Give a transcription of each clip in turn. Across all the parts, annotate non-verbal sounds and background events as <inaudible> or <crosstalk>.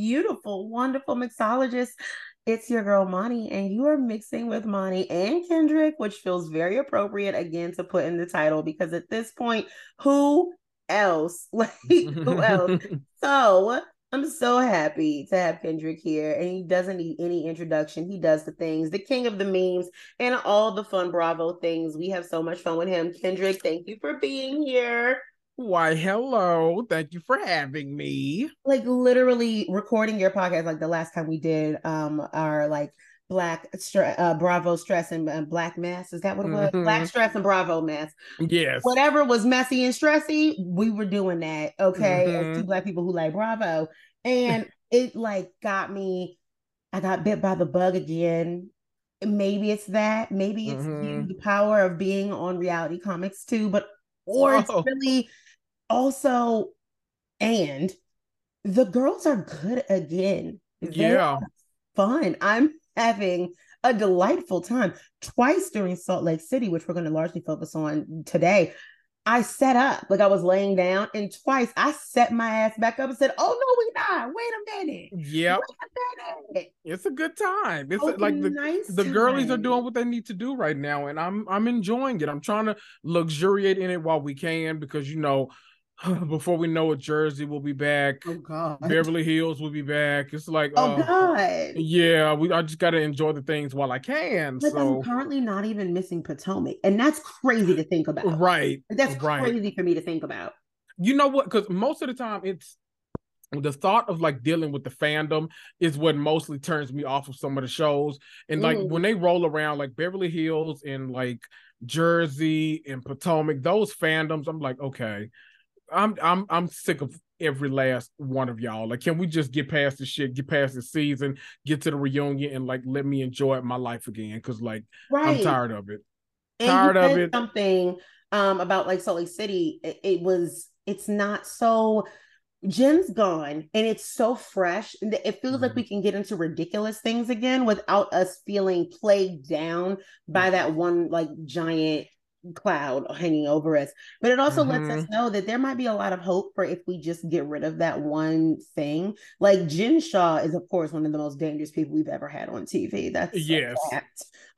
Beautiful, wonderful mixologist. It's your girl Mani, and you are mixing with Mani and Kendrick, which feels very appropriate again to put in the title because at this point, who else? <laughs> Like, who else? <laughs> so I'm so happy to have Kendrick here, and he doesn't need any introduction. He does the things, the king of the memes, and all the fun Bravo things. We have so much fun with him. Kendrick, thank you for being here. Why, hello. Thank you for having me. Like literally recording your podcast, like the last time we did um our like black uh, bravo stress and uh, black mess is that what it was mm-hmm. black stress and bravo mess yes whatever was messy and stressy we were doing that okay mm-hmm. as two black people who like bravo and it like got me i got bit by the bug again maybe it's that maybe it's mm-hmm. the power of being on reality comics too but or oh. it's really also, and the girls are good again. They yeah. Fun. I'm having a delightful time twice during Salt Lake City, which we're going to largely focus on today. I set up like I was laying down, and twice I set my ass back up and said, "Oh no, we not. Wait a minute. Yep, a minute. it's a good time. It's oh, like the nice the time. girlies are doing what they need to do right now, and I'm I'm enjoying it. I'm trying to luxuriate in it while we can because you know <laughs> before we know it, Jersey will be back. Oh God, Beverly Hills will be back. It's like, oh uh, God, yeah. We I just got to enjoy the things while I can. Like so I'm currently not even missing Potomac, and that's crazy to think about. Right, that's right. crazy for me to think about. You know what? Because most of the time, it's the thought of like dealing with the fandom is what mostly turns me off of some of the shows. And like mm. when they roll around like Beverly Hills and like Jersey and Potomac, those fandoms, I'm like, okay I'm I'm I'm sick of every last one of y'all. Like, can we just get past the shit, get past the season, get to the reunion, and like let me enjoy my life again? Because like right. I'm tired of it. And tired of it. Something um about like Salt Lake City. It, it was. It's not so. Jen's gone and it's so fresh. And it feels mm-hmm. like we can get into ridiculous things again without us feeling played down by mm-hmm. that one like giant cloud hanging over us. But it also mm-hmm. lets us mm-hmm. know that there might be a lot of hope for if we just get rid of that one thing. Like Jen Shah is, of course, one of the most dangerous people we've ever had on TV. That's yes,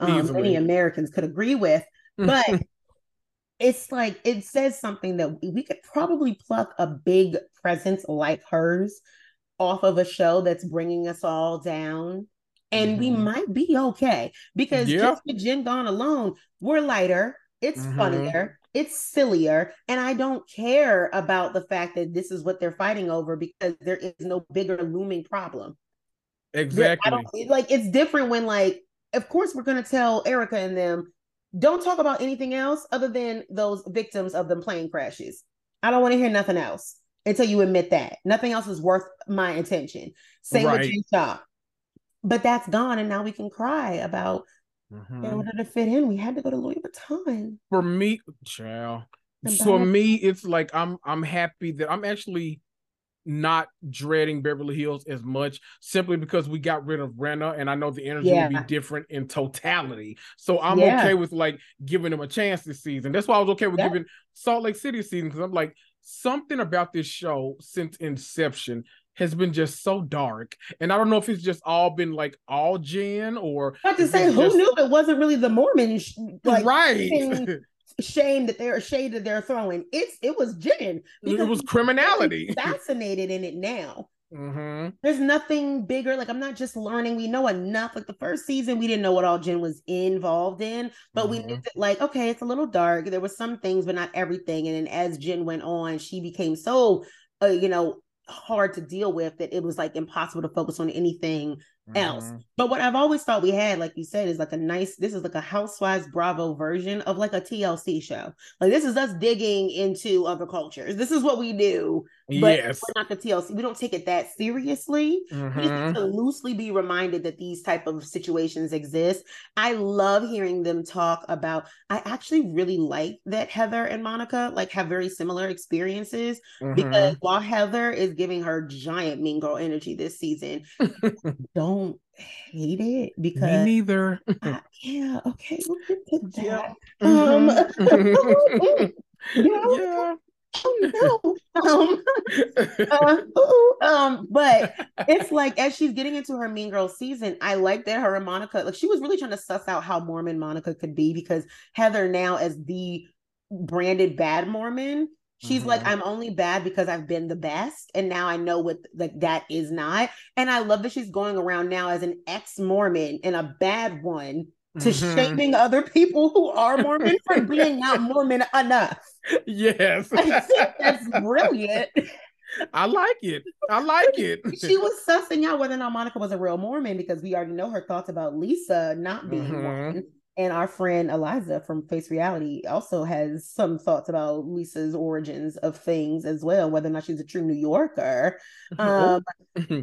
um, many Americans could agree with. But <laughs> it's like it says something that we could probably pluck a big presence like hers off of a show that's bringing us all down and mm-hmm. we might be okay because yeah. just with Jen gone alone, we're lighter, it's mm-hmm. funnier, it's sillier, and I don't care about the fact that this is what they're fighting over because there is no bigger looming problem. Exactly. like it's different when like, of course, we're gonna tell Erika and them, don't talk about anything else other than those victims of the plane crashes. I don't want to hear nothing else until you admit that. Nothing else is worth my attention. Same right. with J But that's gone, and now we can cry about Mm-hmm. In order to fit in, we had to go to Louis Vuitton. For me, child. For me, it's like I'm I'm happy that I'm actually not dreading Beverly Hills as much simply because we got rid of Rinna and I know the energy yeah. will be different in totality. So I'm yeah. okay with like giving them a chance this season. That's why I was okay with yeah. giving Salt Lake City season because I'm like something about this show since inception has been just so dark. And I don't know if it's just all been like all Jen or I to say who just... knew it wasn't really the Mormon like right. <laughs> shame that they're shade that they're throwing. It's it was Jen. It was criminality. <laughs> Fascinated in it now. Mm-hmm. There's nothing bigger. Like I'm not just learning. We know enough. Like the first season, we didn't know what all Jen was involved in, but mm-hmm. we knew that like okay, it's a little dark. There was some things, but not everything. And then as Jen went on, she became so uh, you know hard to deal with that it was like impossible to focus on anything mm-hmm. else. But what I've always thought we had, like you said, is like a nice, this is like a Housewives Bravo version of like a TLC show. Like this is us digging into other cultures. This is what we do. But yes. we're not the TLC. We don't take it that seriously. Mm-hmm. We just to loosely be reminded that these type of situations exist. I love hearing them talk about. I actually really like that Heather and Monica like have very similar experiences mm-hmm. because while Heather is giving her giant mean girl energy this season, <laughs> don't hate it because me neither. I, yeah, okay, we'll get to that. <laughs> <laughs> Yeah. Um, yeah. yeah. Oh no. um, uh, um, but it's like as she's getting into her Mean Girl season, I like that her and Monica, like she was really trying to suss out how Mormon Monica could be because Heather now as the branded bad Mormon She's mm-hmm. like, I'm only bad because I've been the best. And now I know what like that is not. And I love that she's going around now as an ex-Mormon and a bad one to mm-hmm. shaming other people who are <laughs> Mormon for being not Mormon enough. Yes. That's brilliant. <laughs> I like it. I like it. <laughs> she was sussing out whether or not Monica was a real Mormon because we already know her thoughts about Lisa not being mm-hmm. one. And our friend Eliza from Face Reality also has some thoughts about Lisa's origins of things as well, whether or not she's a true New Yorker. Um,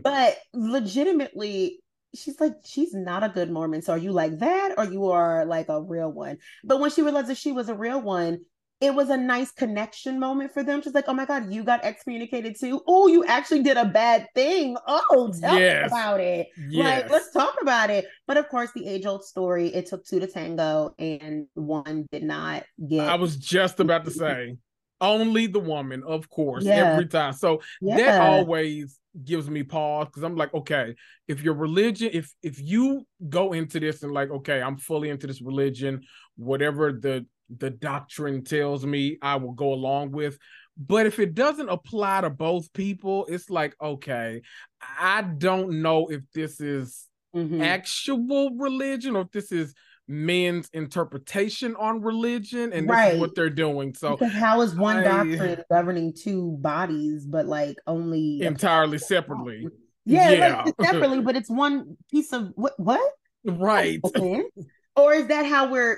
but legitimately, she's like, she's not a good Mormon. So are you like that or you are like a real one? But when she realized that she was a real one, it was a nice connection moment for them. She's like, oh my God, you got excommunicated too. Oh, you actually did a bad thing. Oh, tell yes. about it. Yes. Like, let's talk about it. But of course, the age old story, it took two to tango and one did not get. I was just about to <laughs> say, only the woman, of course, yeah. every time. So yeah. that always gives me pause because I'm like, okay, if your religion, if if you go into this and like, okay, I'm fully into this religion, whatever the the doctrine tells me I will go along with. But if it doesn't apply to both people, it's like, okay, I don't know if this is mm-hmm. actual religion or if this is men's interpretation on religion and right. this is what they're doing. So because how is one I, doctrine governing two bodies, but like only entirely separately? Yeah, yeah. Like separately, but it's one piece of what what? Right. Okay or is that how we're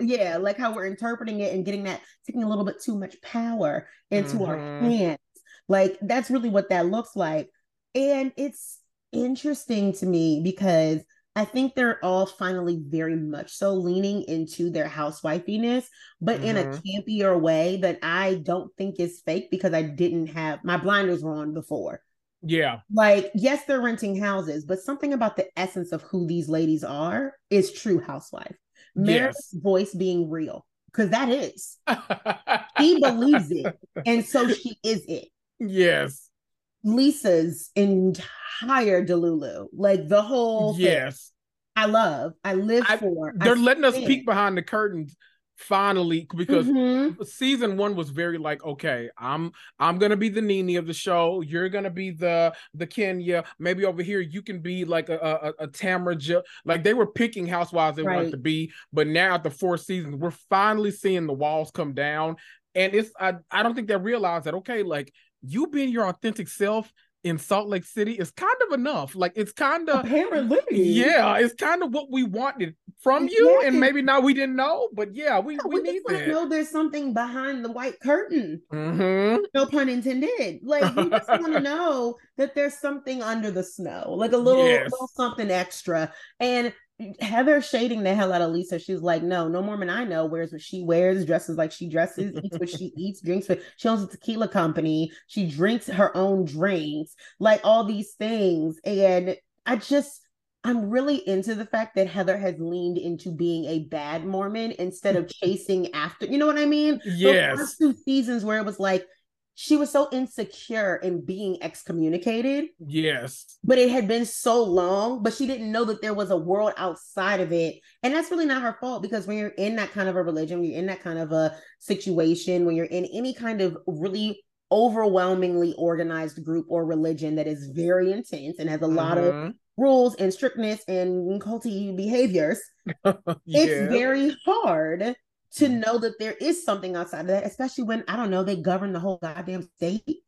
yeah like how we're interpreting it and getting that taking a little bit too much power into mm-hmm. our hands like that's really what that looks like and it's interesting to me because I think they're all finally very much so leaning into their housewifiness, but mm-hmm. in a mm-hmm. campier way that I don't think is fake because I didn't have my blinders were on before. Yeah. Like, yes, they're renting houses, but something about the essence of who these ladies are is true housewife. Meredith's yes. voice being real, because that is. <laughs> he believes it. And so she is it. Yes. Lisa's entire Delulu, like the whole yes. Thing, I love, I live I, for. They're I letting us peek behind the curtains finally because mm-hmm. season one was very like okay i'm i'm gonna be the NeNe of the show you're gonna be the the kenya maybe over here you can be like a a, a tamra like they were picking housewives they right. wanted to be but now at the fourth season we're finally seeing the walls come down and it's i, I don't think they realize that okay like you being your authentic self in Salt Lake City is kind of enough. Like it's kind of apparently, yeah, it's kind of what we wanted from you, yeah. and maybe now we didn't know, but yeah, we, yeah, we, we need that. Know there's something behind the white curtain. Mm-hmm. No pun intended. Like we just <laughs> want to know that there's something under the snow, like a little, yes. little something extra, and Heather shading the hell out of Lisa. She's like, no, no Mormon I know wears what she wears, dresses like she dresses, eats what she <laughs> eats, drinks what she owns a tequila company. She drinks her own drinks, like all these things. And I just, I'm really into the fact that Heather has leaned into being a bad Mormon instead of <laughs> chasing after. You know what I mean? Yes. The first two seasons where it was like, she was so insecure in being excommunicated. Yes. But it had been so long, but she didn't know that there was a world outside of it. And that's really not her fault because when you're in that kind of a religion, when you're in that kind of a situation, when you're in any kind of really overwhelmingly organized group or religion that is very intense and has a mm-hmm. lot of mm-hmm. rules and strictness and culty behaviors, <laughs> yeah. it's very hard to know that there is something outside of that, especially when I don't know, they govern the whole goddamn state.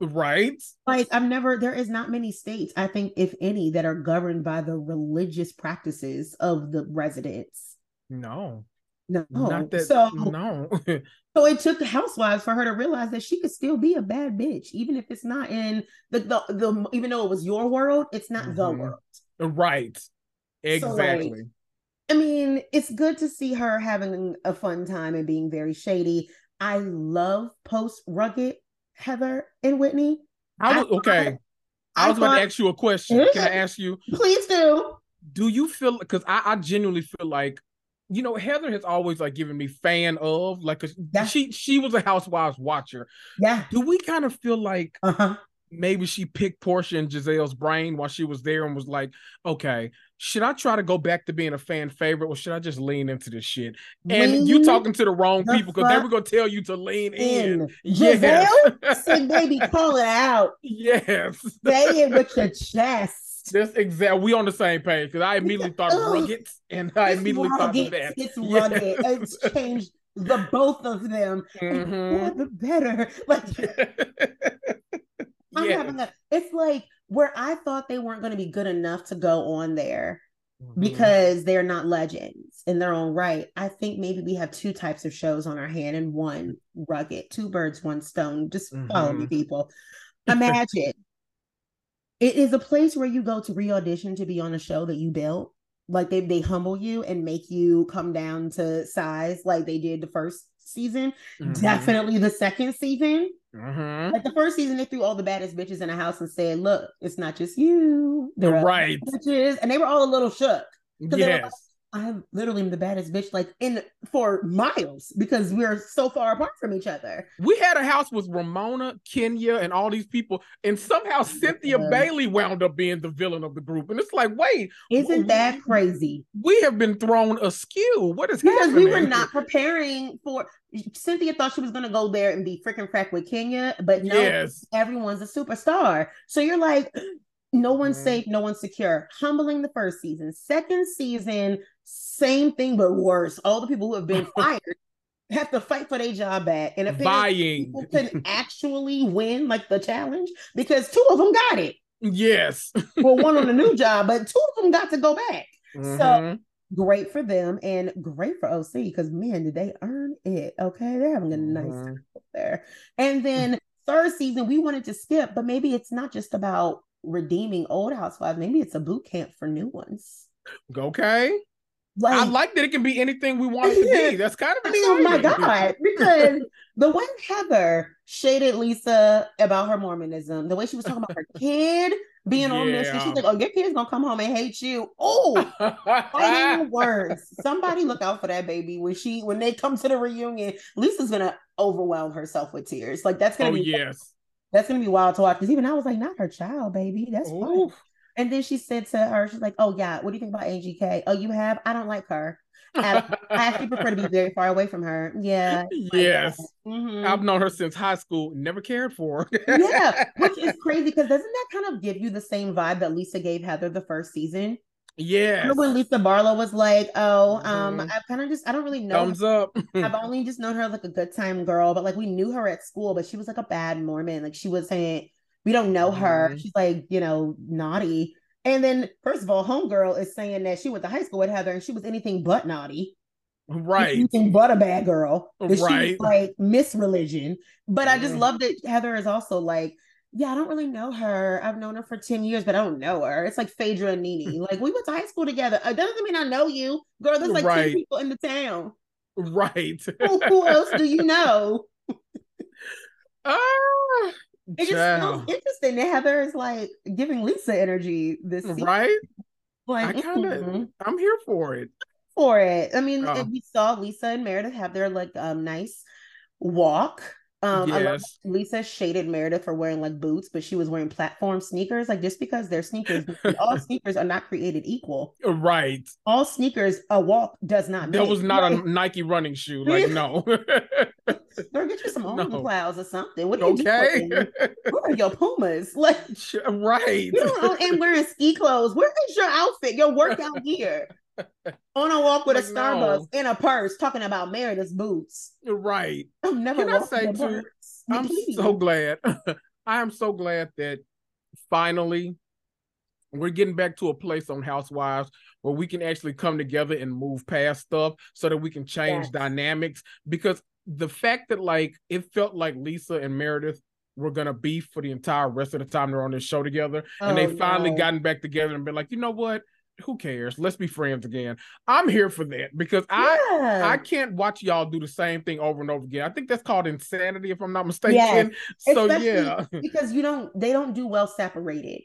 Right. Like I've never there is not many states, I think, if any, that are governed by the religious practices of the residents. No. No. Not that so no. <laughs> so it took the housewives for her to realize that she could still be a bad bitch, even if it's not in the the, the even though it was your world, it's not mm-hmm. the world. Right. Exactly. So like, I mean, it's good to see her having a fun time and being very shady. I love post rugged Heather and Whitney. I was, okay. I, I was thought, about to ask you a question. Can I <laughs> ask you? Please do. Do you feel because I, I genuinely feel like you know, Heather has always like given me fan of like yeah. she she was a Housewives watcher. Yeah. Do we kind of feel like uh-huh. maybe she picked Porsha and Gizelle's brain while she was there and was like, okay, should I try to go back to being a fan favorite or should I just lean into this shit? And lean you talking to the wrong the people because they were gonna tell you to lean in. in. Yes. Say, baby, call it out. Yes. Say it with your chest. That's exactly. We on the same page because I immediately thought of rugged, and I immediately rugged. thought of that. It's <laughs> rugged. Yes. It's changed the both of them. Mm-hmm. <laughs> the better. Like <laughs> I'm yes. having a. It's like where I thought they weren't going to be good enough to go on there mm-hmm. because they're not legends in their own right. I think maybe we have two types of shows on our hand and one rugged, two birds, one stone. Just mm-hmm. follow me, mm-hmm. people. <laughs> Imagine it is a place where you go to re-audition to be on a show that you built like they they humble you and make you come down to size like they did the first season mm-hmm. definitely the second season mm-hmm. like the first season they threw all the baddest bitches in a house and said look it's not just you. They're right. bitches. And they were all a little shook yes I'm literally the baddest bitch, like in for miles because we're so far apart from each other. We had a house with Ramona, Kenya, and all these people, and somehow Cynthia yeah. Bailey wound up being the villain of the group. And it's like, wait, isn't that crazy? We have been thrown askew. What is because happening? we were not preparing for. Cynthia thought she was going to go there and be freaking crack with Kenya, but no, yes. everyone's a superstar. So you're like, <gasps> no one's mm-hmm. safe, no one's secure. Humbling the first season. Second season, same thing, but worse. All the people who have been <laughs> fired have to fight for their job back. And if people can actually win like the challenge, because two of them got it. Yes. well, one on a new <laughs> job, but two of them got to go back. Mm-hmm. So great for them and great for OC because man, did they earn it? Okay, they're having a nice mm-hmm. time there. And then <laughs> third season, we wanted to skip, but maybe it's not just about redeeming old housewives. Maybe it's a boot camp for new ones. Okay. Like, I like that it can be anything we want it to be. That's kind of. I mean, oh my god! Because the way Heather shaded Lisa about her Mormonism, the way she was talking about her kid being yeah. on mission, she's like, "Oh, your kid's gonna come home and hate you." Oh, fighting <laughs> words. Somebody look out for that baby when she when they come to the reunion. Lisa's gonna overwhelm herself with tears. Like that's gonna oh, be yes. That's gonna be wild to watch because even I was like, not her child, baby. That's fine. And then she said to her, she's like, "Oh yeah, what do you think about Angie K? Oh, you have? I don't like her. I, <laughs> I actually prefer to be very far away from her. Yeah. Yes. mm-hmm. I've known her since high school. Never cared for her. <laughs> yeah, which is crazy because doesn't that kind of give you the same vibe that Lisa gave Heather the first season? Yeah. When Lisa Barlow was like, "Oh, um, mm-hmm. I kind of just I don't really know." Thumbs up. <laughs> I've only just known her like a good time girl, but like we knew her at school, but she was like a bad Mormon. Like she was saying, we don't know her. Mm-hmm. She's like, you know, naughty. And then, first of all, Homegirl is saying that she went to high school with Heather and she was anything but naughty. Right. Anything but a bad girl. Right. Like Miss Religion. But mm-hmm. I just love that Heather is also like, yeah, I don't really know her. I've known her for 10 years, but I don't know her. It's like Phaedra and NeNe. <laughs> like, we went to high school together. It doesn't mean I know you. Girl, there's like right. 10 people in the town. Right. who, who else do you know? <laughs> Ah, it just feels interesting that Heather is like giving Lisa energy this season. right. Like I kind of, mm-hmm. I'm here for it. For it, I mean, oh. we saw Lisa and Meredith have their like um nice walk. Um, yes. Lisa shaded Meredith for wearing like boots, but she was wearing platform sneakers. Like just because they're sneakers, <laughs> all sneakers are not created equal. Right. All sneakers, a walk does not. That was not a Nike running shoe. <laughs> Like no. <laughs> or get you some Omen no. clouds or something. What are okay. you? Where are your Pumas? Like right. You and wearing ski clothes. Where is your outfit? Your workout gear? <laughs> on a walk with like, a Starbucks no. in a purse talking about Meredith's boots. Right. <laughs> I've never Can I say too, I'm so glad. <laughs> I am so glad that finally we're getting back to a place on Housewives where we can actually come together and move past stuff so that we can change yes. dynamics. Because the fact that like it felt like Lisa and Meredith were gonna beef for the entire rest of the time they're on this show together, oh, and they oh, finally no. gotten back together and been like, you know what? Who cares? Let's be friends again. I'm here for that because yeah. I I can't watch y'all do the same thing over and over again. I think that's called insanity, if I'm not mistaken. Yes. So Especially yeah, <laughs> because you don't they don't do well separated.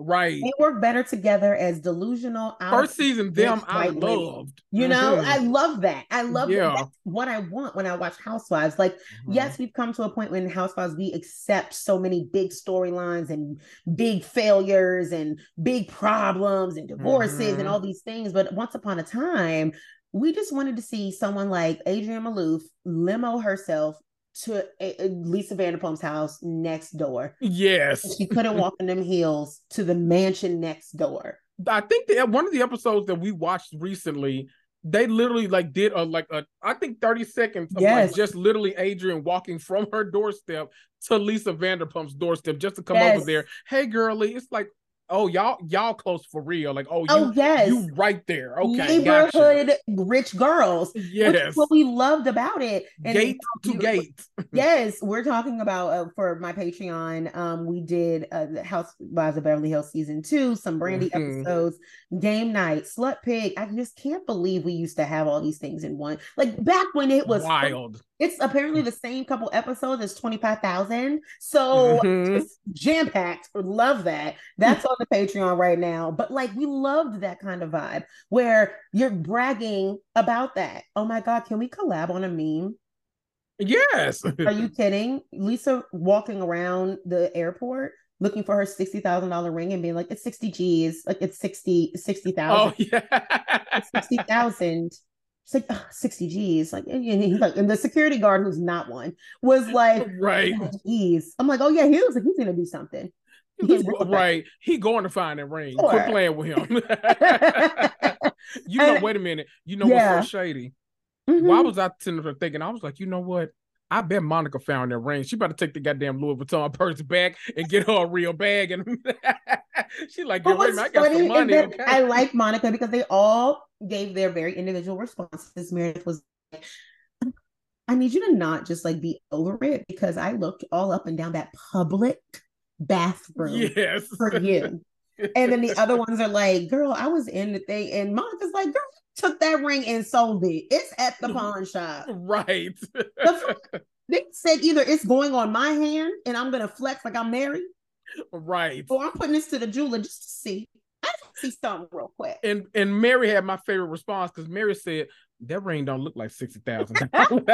Right. They work better together as delusional. First season, them I loved. You know, mm-hmm. I love that. I love yeah. That. what I want when I watch Housewives. Like, mm-hmm. yes, we've come to a point when Housewives we accept so many big storylines and big failures and big problems and divorces mm-hmm. and all these things. But once upon a time, we just wanted to see someone like Adrienne Maloof limo herself to a, Lisa Vanderpump's house next door. Yes. She couldn't walk in them heels to the mansion next door. I think that one of the episodes that we watched recently, they literally like did a like a I think 30 seconds of yes. like just literally Adrienne walking from her doorstep to Lisa Vanderpump's doorstep just to come yes. over there. Hey girlie, it's like oh y'all y'all close for real. Like oh you, oh yes. you right there. Okay neighborhood rich girls yes. what we loved about it. And gate to gate. <laughs> Yes we're talking about uh, for my patreon um we did uh the housewives of beverly hills season two some brandy mm-hmm. episodes game night slut pig. I just can't believe we used to have all these things in one. Like back when it was wild it's apparently the same couple episodes as 25,000. So mm-hmm. jam packed. Love that. That's on the Patreon right now. But like, we loved that kind of vibe where you're bragging about that. Oh my God, can we collab on a meme? Yes. Are <laughs> you kidding? Lisa walking around the airport looking for her $60,000 ring and being like, it's 60 G's, like it's 60, 60,000. Oh, <laughs> yeah. 60,000. It's like oh, 60 G's. Like, and he's like, and the security guard who's not one was like, <laughs> right. G's. I'm like, oh yeah, he was like, he's gonna do something. He's right. He going to find that ring. Sure. Quit playing with him. <laughs> you <laughs> know, and, wait a minute. You know yeah. what's so shady? Mm-hmm. Why was I thinking? I was like, you know what? I bet Monica found that ring. She better take the goddamn Louis Vuitton <laughs> purse back and get her a real bag. And <laughs> she's like, "Get ready, I got some money." Okay. I like Monica because they all gave their very individual responses. Meredith was like, "I need you to not just like be over it because I looked all up and down that public bathroom yes. for you." <laughs> and then the other ones are like, "Girl, I was in the thing," and Monica's like, "Girl, took that ring and sold it. It's at the <laughs> pawn shop. Right. <laughs> they said either it's going on my hand and I'm gonna flex like I'm married. Right. Or I'm putting this to the jeweler just to see. I see something real quick. And and Mary had my favorite response because Mary said that ring don't look like sixty thousand. and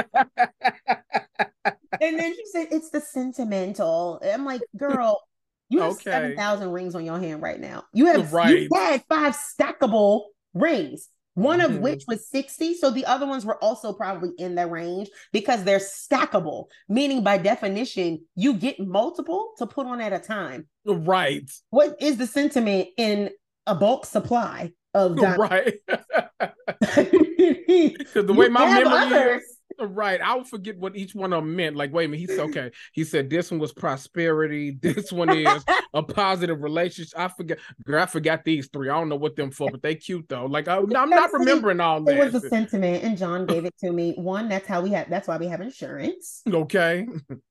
then she said it's the sentimental. I'm like, girl, you have okay. seven thousand rings on your hand right now. You have right. you had five stackable rings one of mm-hmm. which was 60. So the other ones were also probably in the range because they're stackable, meaning by definition, you get multiple to put on at a time. Right. What is the sentiment in a bulk supply of diamonds? <laughs> Right. <laughs> <laughs> Because the way my memory others. is Right. I'll forget what each one of them meant. Like, wait a minute. He said, okay. He said this one was prosperity. <laughs> This one is a positive relationship. I forget. Girl, I forgot these three. I don't know what them for, but they cute though. Like, I, am not remembering all that. It was a sentiment, and John gave it to me. One, that's how we have. That's why we have insurance. Okay.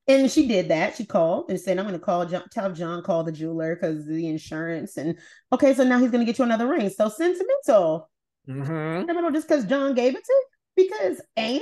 And she did that. She called and said, "I'm going to call John. Tell John call the jeweler because the insurance." And okay, so now he's going to get you another ring. So sentimental. Mm-hmm. Sentimental just because John gave it to because and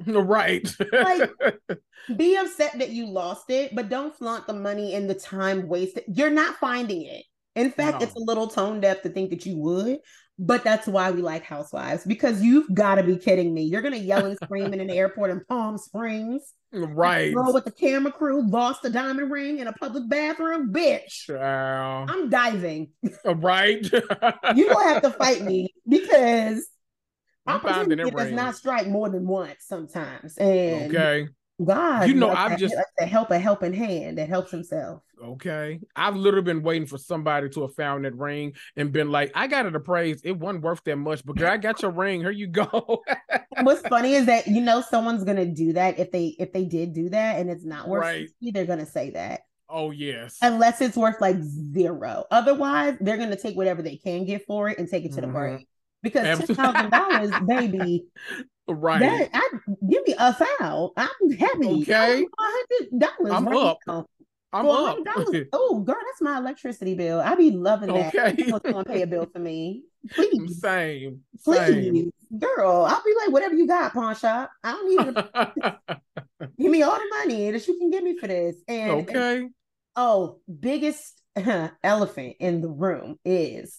<laughs> right. like, <laughs> be upset that you lost it, but don't flaunt the money and the time wasted. You're not finding it. In fact, no. it's a little tone deaf to think that you would, but that's why we like housewives because you've got to be kidding me. You're gonna yell and <laughs> scream in an airport in Palm Springs, right? Girl with the camera crew lost a diamond ring in a public bathroom, bitch. I'm diving. Uh, right? you will have to fight me because opportunity does not strike more than once sometimes. And okay. God, you know, I've just to help a helping hand that helps himself. Okay, I've literally been waiting for somebody to have found that ring and been like, "I got it appraised. It wasn't worth that much, but girl, I got your ring. Here you go." What's funny is that you know someone's gonna do that if they if they did do that and it's not worth right. it, they're gonna say that. Oh yes. Unless it's worth like zero. Otherwise, they're gonna take whatever they can get for it and take it to mm-hmm. the grave because ten thousand dollars, <laughs> baby. Right. That, I, give me a foul. I'm happy. Okay. hundred dollars. I'm right up. Now. I'm up. <laughs> oh, girl, that's my electricity bill. I'd be loving that. Okay. Someone's gonna pay a bill for me. Please. Same. Please. Same. Girl, I'll be like, whatever you got, pawn shop. I don't need <laughs> to give me all the money that you can give me for this. And okay. And, oh, biggest elephant in the room is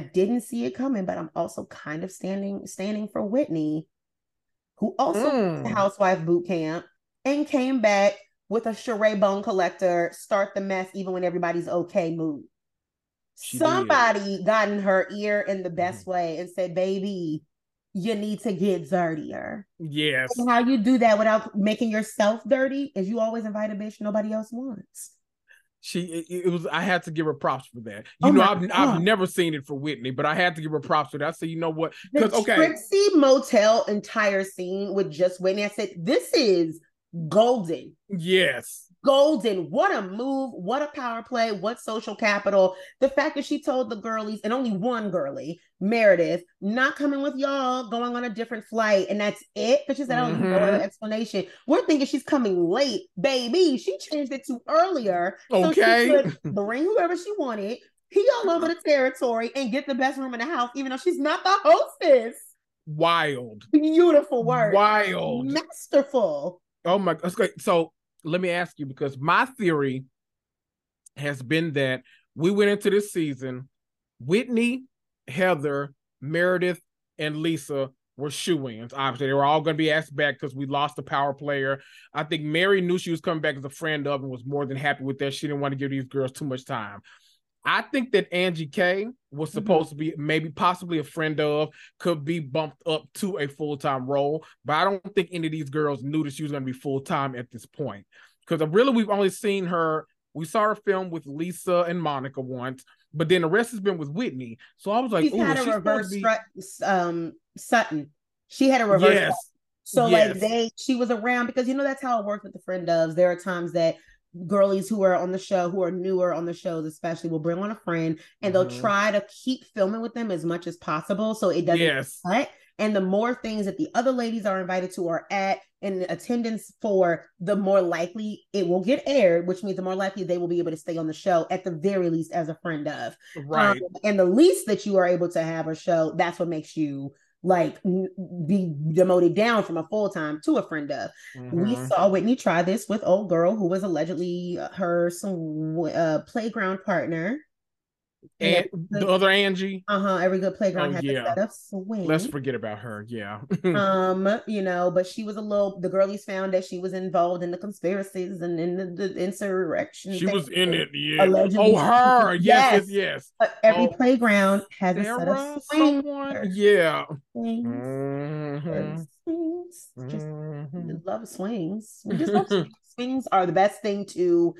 I didn't see it coming, but I'm also kind of standing standing for Whitney, who also mm. Housewife boot camp and came back with a charade bone collector, start the mess even when everybody's okay mood. She Somebody did. got in her ear in the best mm. way and said, "Baby, you need to get dirtier." Yes. And how you do that without making yourself dirty is you always invite a bitch nobody else wants she it, it, was I had to give her props for that. You oh know, I've God. I've never seen it for Whitney, but I had to give her props for that. I said, you know what? Because okay, Trixie Motel entire scene with just Whitney. I said, this is golden. Yes golden. What a move. What a power play. What social capital. The fact that she told the girlies, and only one girlie, Meredith, not coming with y'all, going on a different flight. And that's it. But she said, mm-hmm. oh, no explanation. We're thinking she's coming late. Baby, she changed it to earlier. Okay. So she could <laughs> bring whoever she wanted, pee all over the territory, and get the best room in the house, even though she's not the hostess. Wild. Beautiful work. Wild. Masterful. Oh my god. So let me ask you because my theory has been that we went into this season, Whitney, Heather, Meredith, and Lisa were shoe-ins. Obviously, they were all going to be asked back because we lost the power player. I think Mary knew she was coming back as a friend of and was more than happy with that. She didn't want to give these girls too much time. I think that Angie K was mm-hmm. supposed mm-hmm. to be maybe possibly a friend of, could be bumped up to a full time role, but I don't think any of these girls knew that she was going to be full time at this point. Because really, we've only seen her. We saw her film with Lisa and Monica once, but then the rest has been with Whitney. So I was like, she's had a reverse be... um, Sutton. She had a reverse. Yes. So yes. like they, she was around because you know that's how it works with the friend ofs. There are times that girlies who are on the show who are newer on the shows especially will bring on a friend and they'll mm-hmm. try to keep filming with them as much as possible so it doesn't yes. cut and the more things that the other ladies are invited to or at in attendance for the more likely it will get aired which means the more likely they will be able to stay on the show at the very least as a friend of right um, and the least that you are able to have a show that's what makes you like be demoted down from a full time to a friend of. Mm-hmm. We saw Whitney try this with old girl who was allegedly her some uh, playground partner and the other Angie. Uh huh. Every good playground oh, has yeah. a set of swings. Let's forget about her. Yeah. <laughs> um, you know, but she was a little. The girlies found that she was involved in the conspiracies and in the, the insurrection. She was in it. Yeah. Allegedly. Oh, her. Yes. Yes. yes. But every oh, playground has a set of swings. Yeah. Swings. Mm-hmm. Swings. Just mm-hmm. love swings. We just love swings. <laughs> swings are the best thing to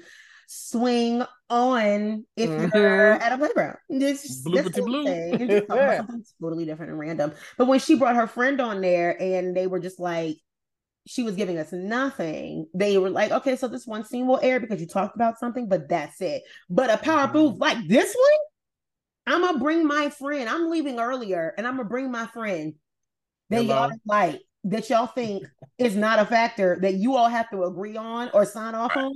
swing on if mm-hmm. you're at a playground. This, blue this blue. <laughs> You're just something totally different and random. But when she brought her friend on there and they were just like, she was giving us nothing. They were like, okay, so this one scene will air because you talked about something, but that's it. But a power mm-hmm. move like this one, I'm gonna bring my friend. I'm leaving earlier and I'm gonna bring my friend that Hello? y'all like that y'all think is not a factor that you all have to agree on or sign off right. on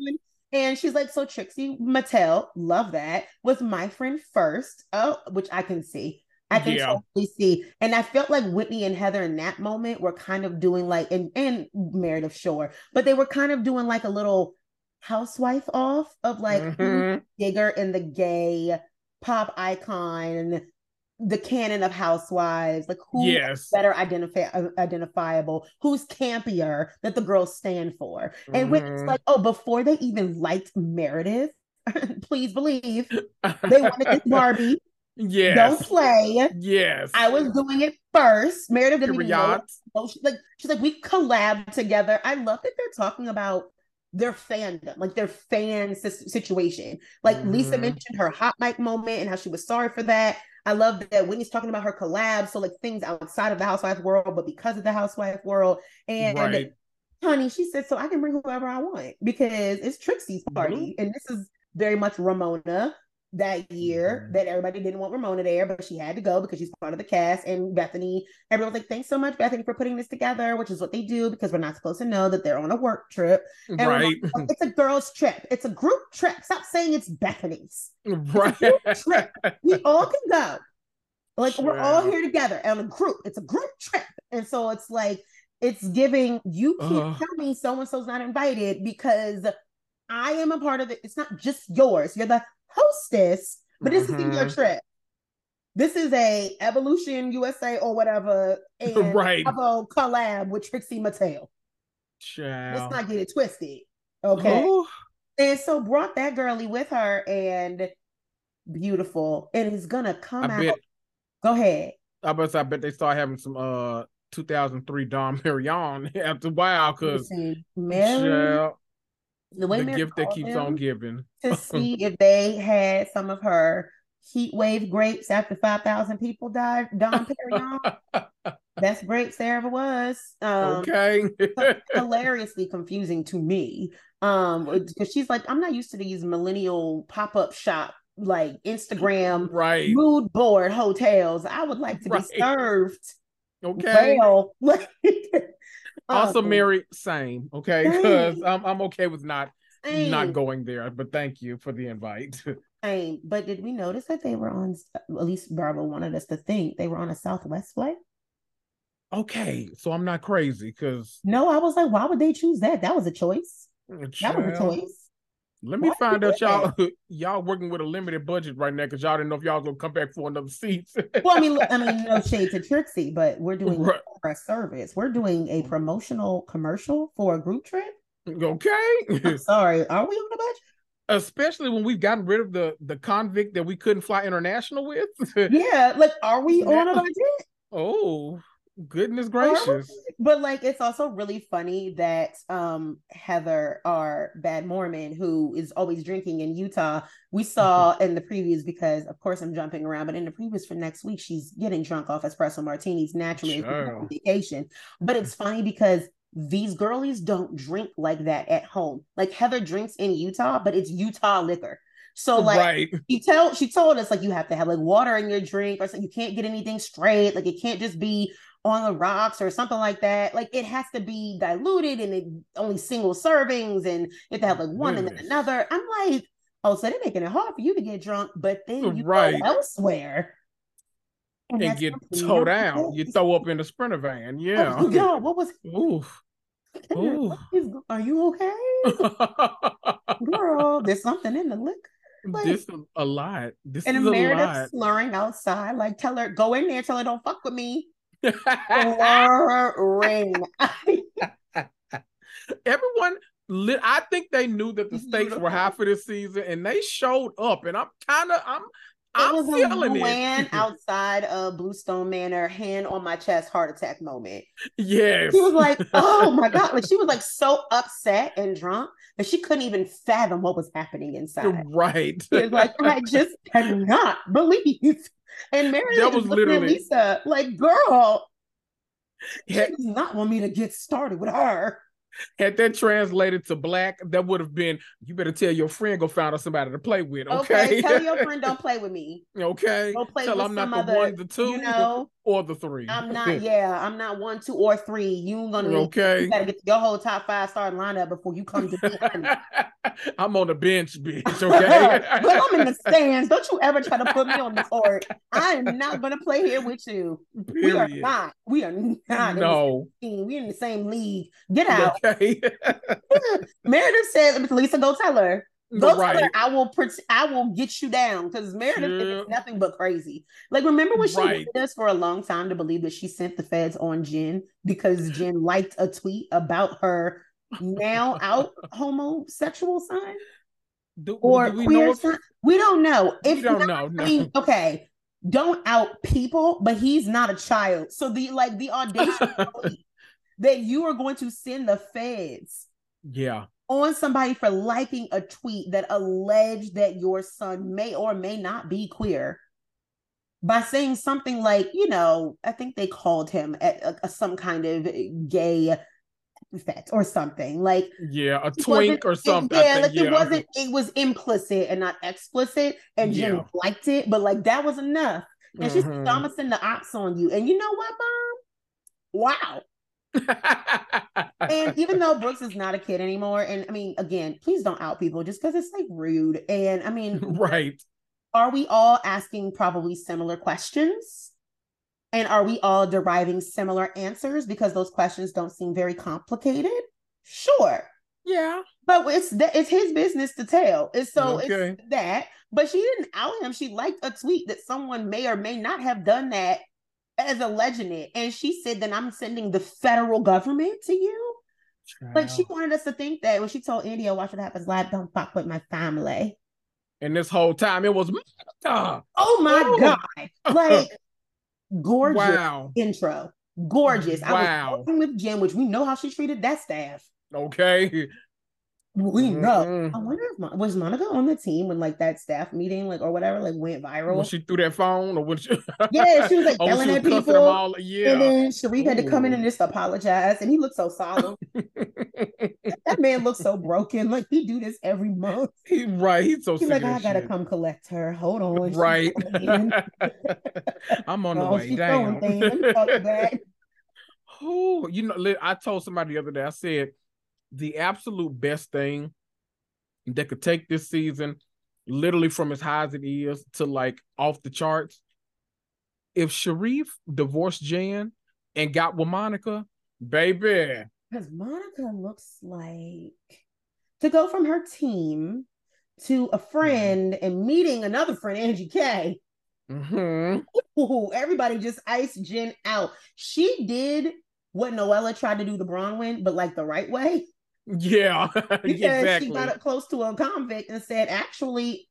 and she's like, so Trixie Mattel, love that, was my friend first. Oh, which I can see. I can yeah. totally see. And I felt like Whitney and Heather in that moment were kind of doing like, and, and Meredith Shore, but they were kind of doing like a little housewife off of like mm-hmm. bigger in the gay pop icon the canon of housewives like who's yes. better identify uh, identifiable who's campier that the girls stand for and when it's mm-hmm. like oh before they even liked meredith <laughs> please believe they wanted this <laughs> barbie yes don't play yes i was doing it first meredith didn't even know, she, like she's like we collab together i love that they're talking about their fandom, like their fan situation. Like mm-hmm. Lisa mentioned her hot mic moment and how she was sorry for that. I love that Whitney's talking about her collabs, so like things outside of the housewife world, but because of the housewife world. And right. honey, she said, so I can bring whoever I want because it's Trixie's party. Mm-hmm. And this is very much Ramona that year mm-hmm. that everybody didn't want Ramona there, but she had to go because she's part of the cast. And Bethenny, everyone's like, thanks so much, Bethenny, for putting this together, which is what they do because we're not supposed to know that they're on a work trip. And right. Like, it's a girls' trip. It's a group trip. Stop saying it's Bethenny's. Right. trip. We all can go. Like sure. we're all here together and a group. It's a group trip. And so it's like it's giving you can't uh. tell me so and so's not invited because I am a part of it. It's not just yours. You're the hostess, but this mm-hmm. isn't your trip. This is a Evolution USA or whatever, <laughs> and right. Collab with Trixie Mattel. Child. Let's not get it twisted. Okay. Ooh. And so brought that girly with her and beautiful. And he's gonna come I out. Bet, Go ahead. I bet I bet they start having some uh 2003 Dom Perignon <laughs> after a while because Mary, the, way the gift that keeps on giving to <laughs> see if they had some of her heat wave grapes after 5,000 people died. Dom Perignon. <laughs> Best grapes there ever was. Um, okay. hilariously confusing to me. Um, because she's like, I'm not used to these millennial pop up shop like Instagram right mood board hotels. I would like to right. be served. Okay. Well, <laughs> also, Mary, same. Okay, <laughs> because I'm I'm okay with not same. not going there. But thank you for the invite. <laughs> Same. But did we notice that they were on? At least Bravo wanted us to think they were on a Southwest flight. Okay, so I'm not crazy because no, I was like, why would they choose that? That was a choice. That was a choice. Let me find out y'all <laughs> y'all working with a limited budget right now because y'all didn't know if y'all gonna come back for another seat. well, I mean, <laughs> I mean, no shade to Trixie, but we're doing right. a service. We're doing a promotional commercial for a group trip. Okay. I'm <laughs> sorry, are we on the budget? Especially when we've gotten rid of the the convict that we couldn't fly international with. yeah, like are we on a budget? Oh, Goodness gracious. But like it's also really funny that um Heather our bad Mormon who is always drinking in Utah, we saw mm-hmm. in the previews because of course I'm jumping around, but in the previews for next week, she's getting drunk off espresso martinis naturally sure. vacation. But it's <laughs> funny because these girlies don't drink like that at home. Like Heather drinks in Utah, but it's Utah liquor. So like right. she tell she told us like you have to have like water in your drink or something. You can't get anything straight. Like it can't just be on the rocks or something like that. Like it has to be diluted and it only single servings and you have to have like one and then another. I'm like, oh, so they're making it hard for you to get drunk, but then you right. go elsewhere. And, and get towed down. You throw up in the sprinter van. Yeah. Oh, yeah. <laughs> What was Oof. Oof. Are you okay? <laughs> Girl, there's something in the liquor. Like, this is a lot. This and is Meredith a lot. slurring outside. Like, tell her, go in there, tell her don't fuck with me. Ring. <laughs> <laughs> Everyone, I think they knew that the stakes were high for this season, and they showed up. And I'm kind of, I'm, I'm it was feeling a man <laughs> outside of Bluestone Manor, hand on my chest, heart attack moment. Yes, she was like, "Oh my god!" Like she was like so upset and drunk that she couldn't even fathom what was happening inside. Right? She was like, "I just cannot believe and Mary that was literally Lisa, like, girl, yeah. she does not want me to get started with her. Had that translated to black, that would have been you better tell your friend go find us somebody to play with. Okay. okay tell your friend don't <laughs> play with me. Okay. Go play tell with I'm not the other, one, the two, you know, or the three. I'm not, <laughs> yeah, I'm not one, two, or three. You gonna okay. You gotta get your whole top five star lineup before you come to me. <laughs> I'm on the bench, bitch. Okay. but I'm in the stands. Don't you ever try to put me on the court. I am not gonna play here with you. Period. We are not. We are not. No. We're in the same league. Get out. Okay. <laughs> Meredith said, Lisa, go tell her. Go right. tell her I will I will get you down because Meredith yeah. is nothing but crazy. Like, remember when she right. wanted us for a long time to believe that she sent the feds on Jen because Jen liked a tweet about her now out <laughs> homosexual sign? Do, or do we queer know sign? We don't know. If we don't know. No. I mean, okay, don't out people, but he's not a child. So the like the <laughs> audacious that you are going to send the feds. Yeah on somebody for liking a tweet that alleged that your son may or may not be queer by saying something like, you know, I think they called him at a, a, some kind of gay epithet or something like yeah a twink or something yeah like yeah. it wasn't it was implicit and not explicit and yeah. liked it but like that was enough and mm-hmm. she's I'm gonna send the ops on you and you know what mom wow and <laughs> even though Brooks is not a kid anymore, and I mean, again, please don't out people just because it's like rude. And I mean, <laughs> right. Are we all asking probably similar questions? And are we all deriving similar answers because those questions don't seem very complicated? Sure. Yeah. But it's that it's his business to tell. It's so okay. it's that. But she didn't out him. She liked a tweet that someone may or may not have done that as alleging it. And she said, then I'm sending the federal government to you. Like she wanted us to think that when she told India, watch what happens live, don't fuck with my family. And this whole time it was. Oh my oh. God. Like <laughs> gorgeous wow. intro. Gorgeous. Wow. I was working with Jen, which we know how she treated that staff. Okay. We know. Mm-hmm. I wonder if was Monica on the team when like that staff meeting, like or whatever, like went viral. When she threw that phone, or when she... <laughs> yeah, she was like oh, yelling at people. All... Yeah, and then Sharrieff had to come in and just apologize, and he looked so solemn. <laughs> that man looks so broken. Like he do this every month. He right. He's so. He's like, I gotta shit. come collect her. Hold on. Right. <laughs> I'm on the oh, way. Damn. Oh, you know, I told somebody the other day. I said the absolute best thing that could take this season literally from as high as it is to like off the charts. If Sharrieff divorced Jen and got with Monica, baby. Because Monica looks like to go from her team to a friend mm-hmm. and meeting another friend, Angie K. Mm-hmm. Ooh, everybody just iced Jen out. She did what Noella tried to do to Braunwyn, but like the right way. Yeah, <laughs> because exactly. she got up close to a convict and said, "Actually,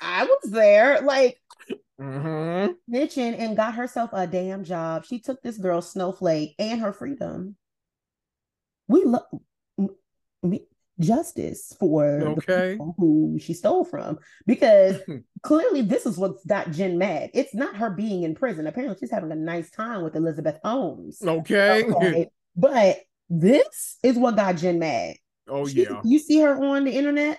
I was there." Like mm-hmm. and got herself a damn job. She took this girl Snowflake and her freedom. We love justice for okay. who she stole from because <laughs> clearly this is what's got Jen mad. It's not her being in prison. Apparently, she's having a nice time with Elizabeth Holmes. Okay, okay. <laughs> but this is what got Jen mad. Oh she, yeah. You see her on the internet?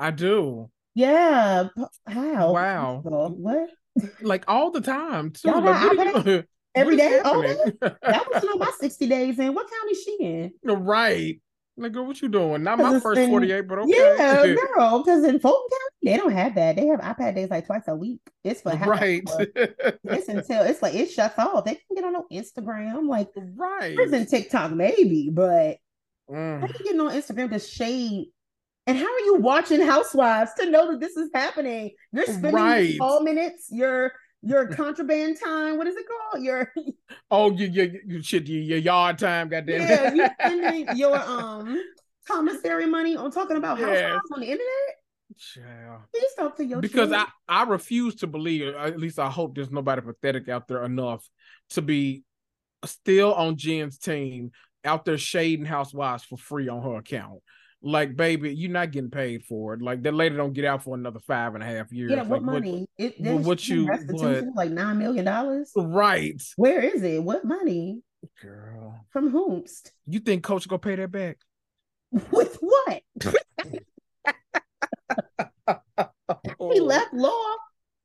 I do. Yeah. How? Wow. What? Like all the time too. Like, <laughs> Every day. Oh, that, was <laughs> not my 60 days in. What county is she in? Right. Like, girl, what you doing? Not my first in, 48, but okay. Yeah, <laughs> girl, because in Fulton County, they don't have that. They have iPad days like twice a week. It's for right. it's until it's like it shuts off. They can get on no Instagram, like right. Prison TikTok, maybe, but mm. how you getting on Instagram to shade? And how are you watching Housewives to know that this is happening? You're spending right. all minutes. You're your contraband time. What is it called? Your <laughs> oh, your your, your shit, your, your yard time. Goddamn. Yeah, you <laughs> spending your um commissary money on talking about yes. housewives on the internet. Yeah. Please talk to your because I I refuse to believe. At least I hope there's nobody pathetic out there enough to be still on Jen's team out there shading housewives for free on her account like baby you're not getting paid for it. Like that lady don't get out for another five and a half years. yeah what like, money? What, it, what you what, like nine million dollars? Right. Where is it? What money? Girl. From whomst? You think coach gonna pay that back? <laughs> With what? <laughs> He oh. left law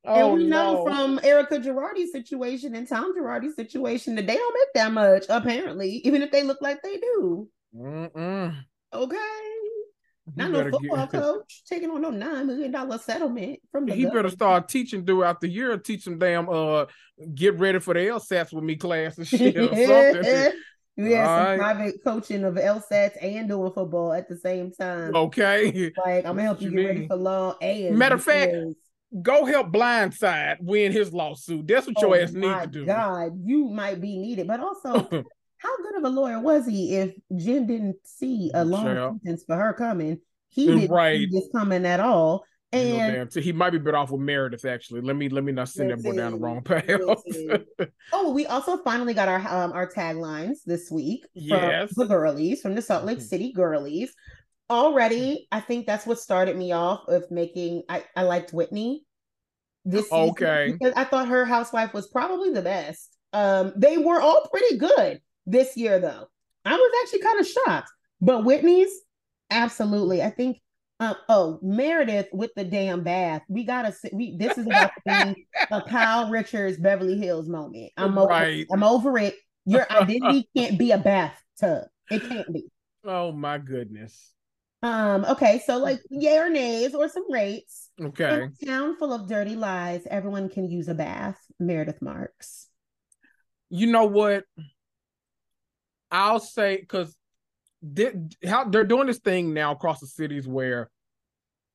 Oh, and we know no. from Erika Girardi's situation and Tom Girardi's situation that they don't make that much, apparently, even if they look like they do. Mm-mm. Okay. Not no football get... coach <laughs> taking on no nine million dollar settlement from the. He government. better start teaching throughout the year. Teach them damn uh get ready for the LSATs with me class and shit or <laughs> something. Yeah, some right. private coaching of LSATs and doing football at the same time. Okay. <laughs> Like I'm gonna help you, you get ready for law and matter of fact, go help Blindside win his lawsuit. That's what your oh ass need to do. God, you might be needed, but also how good of a lawyer was he if Jen didn't see a long sentence for her coming? He didn't right. see this coming at all. And he might be better off with Meredith. Actually, let me let me not send that boy down the wrong path. <laughs> oh, we also finally got our um our taglines this week. Yes, the girlies from the Salt Lake mm-hmm. City girlies. Already, I think that's what started me off of making. I I liked Whitney. This okay because I thought her housewife was probably the best. Um, they were all pretty good this year, though. I was actually kind of shocked. But Whitney's, absolutely. I think um, oh, Meredith with the damn bath. We gotta we this is about to be a Kyle Richards Beverly Hills moment. I'm over right. I'm over it. Your identity can't be a bathtub. It can't be. Oh my goodness. Um, okay, so like yay or nays or some rates. Okay. In a town full of dirty lies, everyone can use a bath. Meredith Marks. You know what? I'll say because they, how they're doing this thing now across the cities where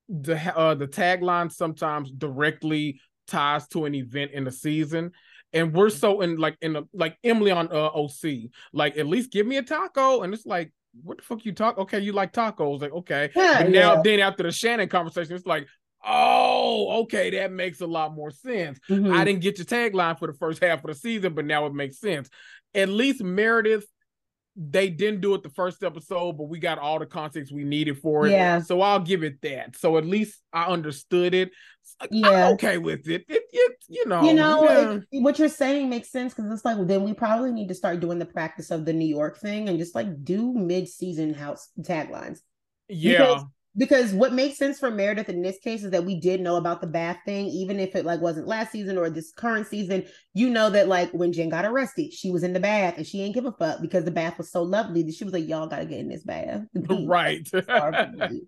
the uh the tagline sometimes directly ties to an event in the season and we're so in like in the like Emily on uh, OC, like at least give me a taco, and it's like, what the fuck you talk? Okay, you like tacos, like okay. Yeah, but now yeah. then after the Shannon conversation, it's like, oh, okay, that makes a lot more sense. Mm-hmm. I didn't get your tagline for the first half of the season, but now it makes sense. At least Meredith they didn't do it the first episode, but we got all the context we needed for it. Yeah. So I'll give it that. So at least I understood it. Yeah. I'm okay with it. It, it you know. You know yeah. it, what you're saying makes sense because it's like then we probably need to start doing the practice of the New York thing and just like do mid-season house taglines. Yeah. Because because what makes sense for Meredith in this case is that we did know about the bath thing, even if it like wasn't last season or this current season. You know that like when Jen got arrested, she was in the bath and she ain't give a fuck because the bath was so lovely that she was like, "Y'all gotta get in this bath." <laughs> right. <laughs> and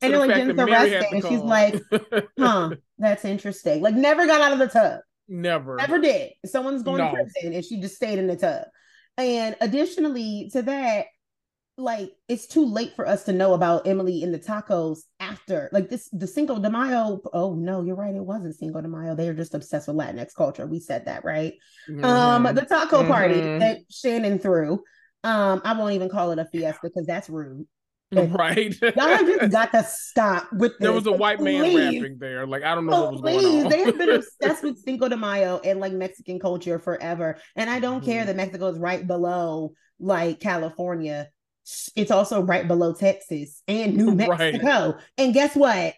then like Jen's arrested and she's like, <laughs> "Huh, that's interesting." Like never got out of the tub. Never. Never did. Someone's going no. to prison and she just stayed in the tub. And additionally to that, like it's too late for us to know about Emily in the tacos after like this the Cinco de Mayo. Oh no, you're right. It wasn't Cinco de Mayo. They are just obsessed with Latinx culture. We said that, right? Mm-hmm. Um, the taco mm-hmm. party that Shannon threw. Um, I won't even call it a fiesta because that's rude. <laughs> right. y'all just <laughs> got to stop with this. There was a white man rapping there. Like I don't know oh, what was please. going on. they have been <laughs> obsessed with Cinco de Mayo and like Mexican culture forever. And I don't mm-hmm. care that Mexico is right below like California it's also right below Texas and New <laughs> Mexico. Right. And guess what?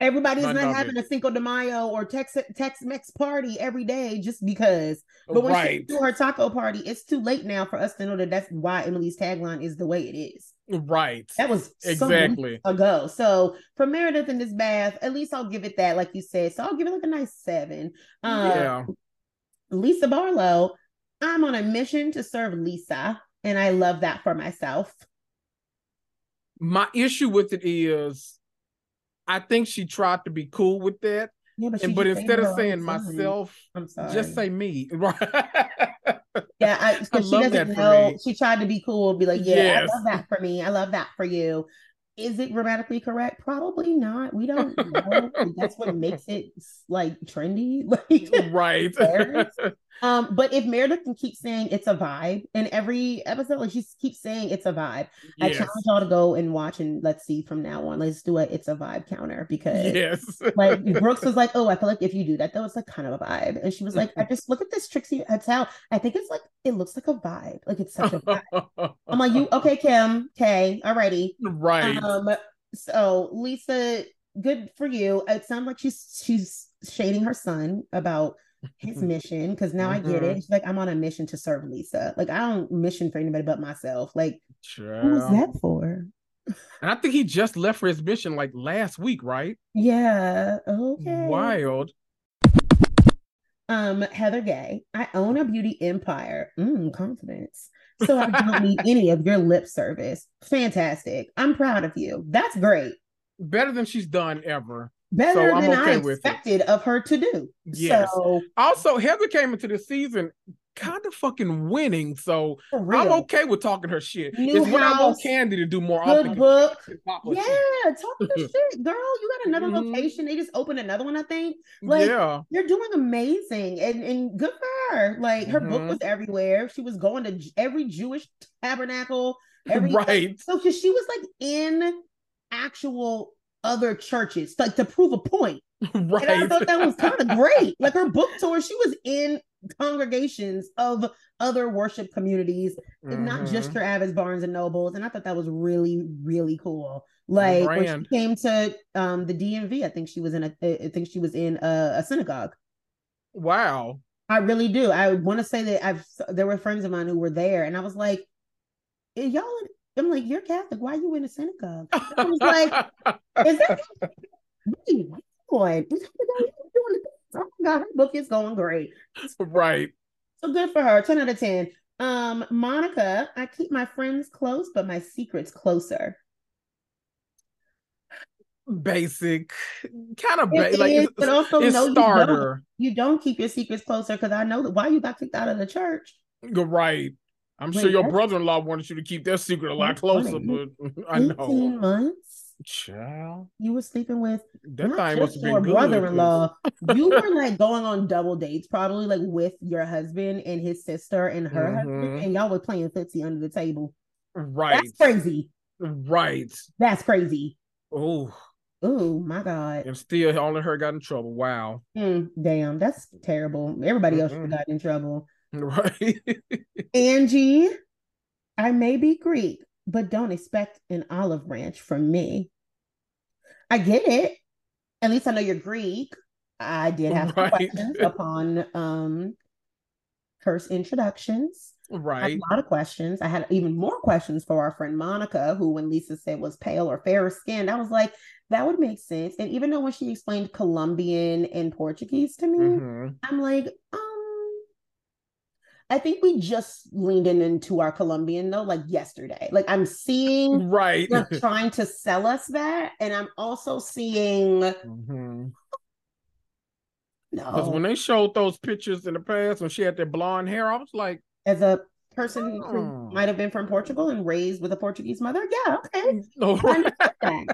Everybody's not, not having it. a Cinco de Mayo or Tex Tex Mex party every day just because. But when right. she do her taco party, it's too late now for us to know that that's why Emily's tagline is the way it is. Right. That was exactly ago. So for Meredith in this bath, at least I'll give it that, like you said. So I'll give it like a nice seven. Um, yeah. Lisa Barlow, I'm on a mission to serve Lisa. And I love that for myself. My issue with it is I think she tried to be cool with that. Yeah, but, and, but instead of saying myself, I'm sorry. just say me. yeah, I, <laughs> I she doesn't know. She tried to be cool, be like, "Yeah, yes. I love that for me. I love that for you." Is it grammatically correct? Probably not. We don't <laughs> know. That's what makes it like trendy. <laughs> Like, right. Um, but if Meredith can keep saying it's a vibe in every episode, like she keeps saying it's a vibe, yes. I challenge y'all to go and watch and let's see from now on. Let's do a it's a vibe counter because yes, <laughs> like Brooks was like, Oh, I feel like if you do that, though, it's like kind of a vibe. And she was like, I just look at this Trixie hotel. I think it's like it looks like a vibe. Like it's such a vibe. I'm like, you okay, Kim? Okay, alrighty. Right. Um, so Lisa, good for you. It sounds like she's she's shading her son about his mission because now mm-hmm. I get it. She's like, I'm on a mission to serve Lisa. Like, I don't mission for anybody but myself. Like, sure. who was that for? And I think he just left for his mission like last week, right? Yeah. Okay. Wild. Um, Heather Gay, I own a beauty empire. Mm, confidence. <laughs> So I don't need any of your lip service. Fantastic. I'm proud of you. That's great. Better than she's done ever better so than okay I expected of her to do. Yes. So, also, Heather came into the season kind of fucking winning, so I'm okay with talking her shit. New it's house, what I want Candy to do more good often. book. Yeah, talk the <laughs> shit, girl. You got another mm-hmm. location. They just opened another one, I think. Like, yeah, you're doing amazing, and and good for her. Like her mm-hmm. book was everywhere. She was going to every Jewish tabernacle. Every, <laughs> right. So because she was like in actual other churches, like to prove a point. Right. <laughs> And I thought that was kind of great. Like her book tour, she was in congregations of other worship communities, mm-hmm. not just mm-hmm. Travis Barnes and Nobles. And I thought that was really, really cool. Like when she came to um the DMV, I think she was in a I think she was in a, a synagogue. Wow. I really do. I want to say that I've there were friends of mine who were there, and I was like, y'all I'm like, you're Catholic. Why are you in a synagogue? I was like, <laughs> is that what Oh my God, her book is going great. Right. So good for her. 10 out of 10. Um, Monica, I keep my friends close, but my secrets closer. Basic, kind of basic. Like, but also it's no, starter. You don't, you don't keep your secrets closer because I know that why you got kicked out of the church. Right. I'm Wait, sure your brother-in-law wanted you to keep that secret a lot closer, but <laughs> I know. 18 months. Child. You were sleeping with that thing was your brother-in-law. <laughs> you were like going on double dates, probably like with your husband and his sister and her mm-hmm. husband, and y'all were playing footsie under the table. Right. That's crazy. Right. That's crazy. Oh. Oh my God. And still only her got in trouble. Wow. Mm, damn, that's terrible. Everybody mm else got in trouble. <laughs> Right. Angie, I may be Greek, but don't expect an olive branch from me. I get it. At least I know you're Greek. I did have right. questions upon um first introductions. Right. a lot of questions. I had even more questions for our friend Monica, who when Lisa said was pale or fairer skinned, I was like, that would make sense. And even though when she explained Colombian and Portuguese to me, mm-hmm. I'm like, um, I think we just leaned in into our Colombian though, like yesterday. Like I'm seeing right they're trying to sell us that, and I'm also seeing mm-hmm. no because when they showed those pictures in the past when she had that blonde hair, I was like, as a person oh. who might have been from Portugal and raised with a Portuguese mother, yeah, okay. Oh,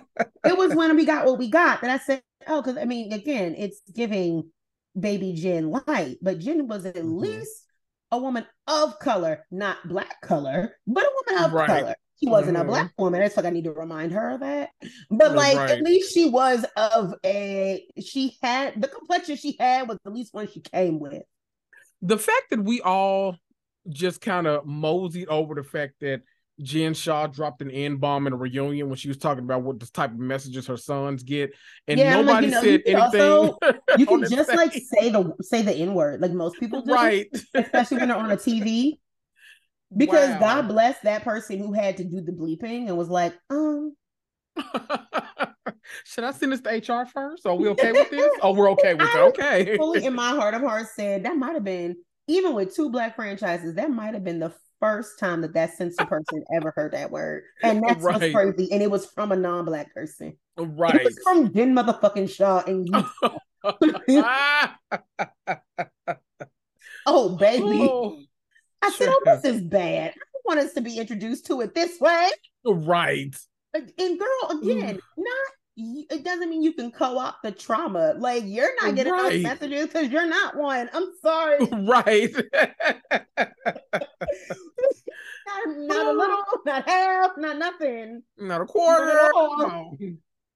it was when we got what we got that I said, oh, because I mean, again, it's giving baby Jen light, but Jen was at mm-hmm. least a woman of color, not black color, but a woman of right. color. She wasn't mm-hmm. a black woman. It's like I need to remind her of that. But like right. at least she was of a she had the complexion she had was at least one she came with. The fact that we all just kind of moseyed over the fact that Jen Shah dropped an N bomb in a reunion when she was talking about what the type of messages her sons get, and yeah, nobody like, you know, said anything. Also, <laughs> you can just like say the say the N word, like most people do, right? Especially when they're on a TV. <laughs> Because wow. God bless that person who had to do the bleeping and was like, um. <laughs> Should I send this to HR first? Are we okay with this? oh, we're okay with it. Okay. Fully in my heart of hearts said that might have been even with two black franchises, that might have been the first time that that censored person ever heard that word, and that's right. crazy. And it was from a non-black person, right? It was from Jen motherfucking Shah and you. <laughs> oh baby, oh, I said, "Oh, this is bad. I want us to be introduced to it this way." Right. And girl, again, mm. not it doesn't mean you can co-opt the trauma. Like you're not getting right. those messages because you're not one. I'm sorry. <laughs> Right. <laughs> not, not, a little, <laughs> not half, not nothing. Not a quarter. No.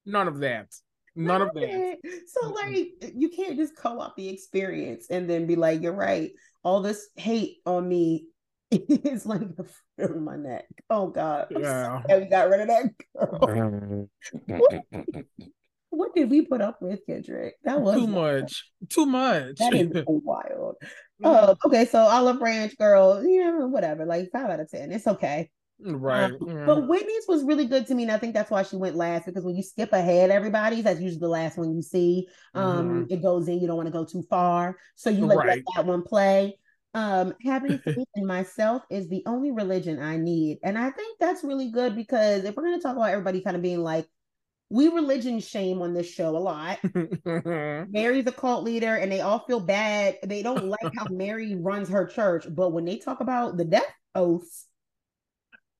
None of that. None of that. So like you can't just co-opt the experience and then be like, you're right. All this hate on me <laughs> it's like the fur in my neck. Oh God. Yeah. we got rid of that girl. what, <laughs> <laughs> what, did we put up with, Kendrick? That was too much. Too much. That is wild. Oh, okay. So Olive Branch girl, yeah, whatever. Like five out of ten. It's okay. Right. Um, But Whitney's was really good to me. And I think that's why she went last because when you skip ahead everybody's, that's usually the last one you see. Um, mm-hmm. it goes in, you don't want to go too far. So you like right. let that one play um having <laughs> faith in myself is the only religion i need and i think that's really good because if we're going to talk about everybody kind of being like we religion shame on this show a lot. Mary's a cult leader and they all feel bad. They don't like how <laughs> mary runs her church but when they talk about the death oaths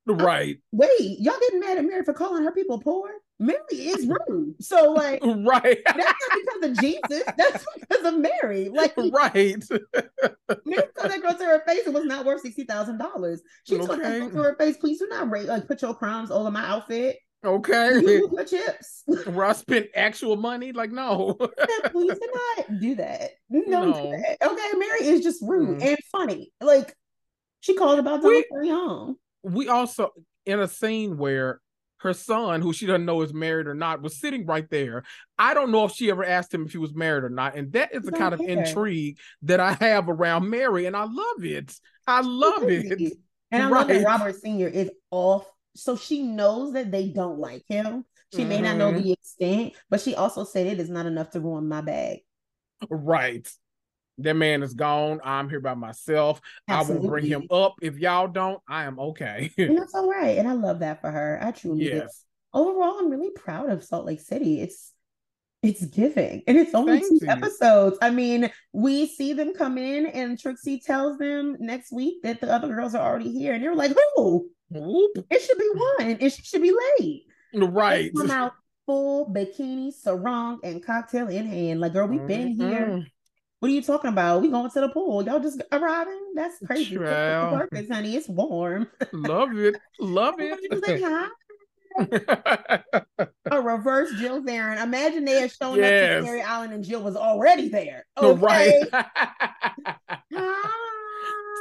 right. Wait y'all getting mad at mary for calling her people poor Mary is rude. So like <laughs> right. That's not because of Jesus. <laughs> That's because of Mary. Like <laughs> right. Mary told that girl to her face it was not worth sixty thousand dollars. She okay. told that girl to her face, please do not rate like put your crumbs over my outfit. Okay. You your chips. Where I spent actual money? Like, no. please do not do that. Don't no. do that. Okay, Mary is just rude mm. and funny. Like she called about Dr. Young. We also in a scene where her son, who she doesn't know is married or not, was sitting right there. I don't know if she ever asked him if he was married or not. And that is the kind care. of intrigue that I have around Mary. And I love it. I love it. And I right. love that Robert Sr. is off. So she knows that they don't like him. She mm-hmm. may not know mm-hmm. the extent, but she also said it is not enough to ruin my bag. Right. That man is gone. I'm here by myself. Absolutely. I will bring him up. If y'all don't, I am okay. and <laughs> that's all right. And I love that for her. I truly yes. do. Overall, I'm really proud of Salt Lake City. It's It's giving, and it's only Thank two you. episodes. I mean, we see them come in, and Trixie tells them next week that the other girls are already here, and they're like, "Who? It should be one, and she should be late." Right. They come out full bikini, sarong, and cocktail in hand. Like, girl, we've been mm-hmm. here. What are you talking about? We going to the pool. Y'all just arriving? That's crazy. Purpose, honey. It's warm. Love it. Love <laughs> it <laughs> a reverse Jill Zarin. Imagine they had shown yes. up to Mary Allen and Jill was already there. Okay? Right. <laughs>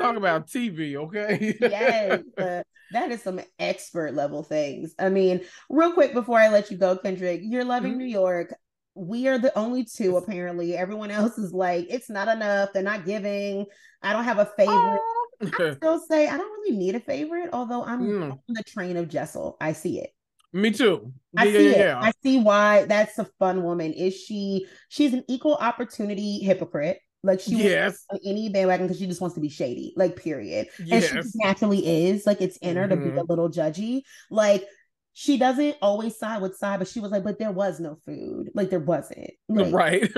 Talk about TV, okay? yes, uh, that is some expert level things. I mean, real quick before I let you go, Kendrick, you're loving mm-hmm. New York. We are the only two, apparently. Everyone else is like, it's not enough. They're not giving. I don't have a favorite. I still say I don't really need a favorite, although I'm mm. on the train of Jessel. I see it. Me too. I yeah, see yeah, it. I see why that's a fun woman. Is she? She's an equal opportunity hypocrite. Like she yes. on any bandwagon because she just wants to be shady. Like period. Yes. And she naturally is. Like it's in her mm-hmm. to be a mm-hmm. little judgy. Like she doesn't always side with side, but she was like, but there was no food. Like there wasn't. Like, right.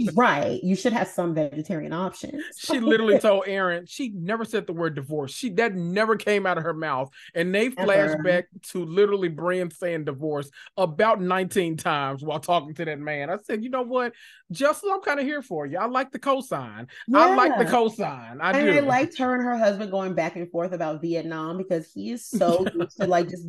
she's right. You should have some vegetarian options. <laughs> she literally told Erin, she never said the word divorce. She that never came out of her mouth. And they flashed back to literally Brynn saying divorce about 19 times while talking to that man. I said, you know what? Justin, I'm kind of here for you. I like the cosign. Yeah. I like the cosign. I and do. I liked her and her husband going back and forth about Vietnam because he is so <laughs> used to like just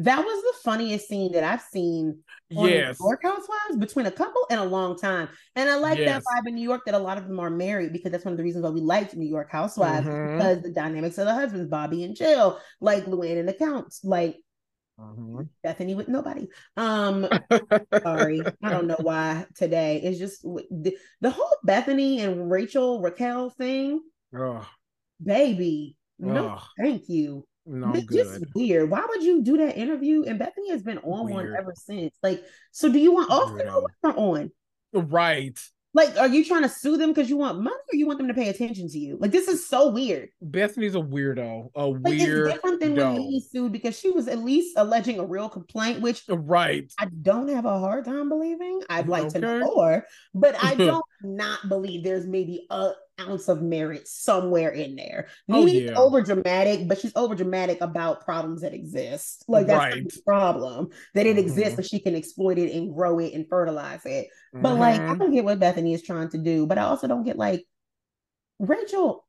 that was the funniest scene that I've seen on yes. New York Housewives between a couple in a long time. And I like yes. that vibe in New York that a lot of them are married because that's one of the reasons why we liked New York Housewives mm-hmm. because the dynamics of the husbands, Bobby and Jill, like Luann and the Counts, like mm-hmm. Bethenny with nobody. Um, <laughs> sorry, I don't know why today. It's just the, the whole Bethenny and Rachel Raquel thing. Oh. Baby, no, oh. thank you. No, it's good. just weird. Why would you do that interview? And Bethenny has been on weird. one ever since. Like, so do you want off or on? Right. Like, are you trying to sue them because you want money or you want them to pay attention to you? Like, this is so weird. Bethenny's a weirdo. A like, weird. It's different than when he sued because she was at least alleging a real complaint, which right. I don't have a hard time believing. I'd like okay. to know more, but I <laughs> don't not believe there's maybe a ounce of merit somewhere in there. Oh, yeah. over dramatic, but she's over dramatic about problems that exist. Like that's right. the problem that it mm-hmm. exists and she can exploit it and grow it and fertilize it. Mm-hmm. But like, I mm-hmm. don't get what Bethenny is trying to do, but I also don't get like Rachel.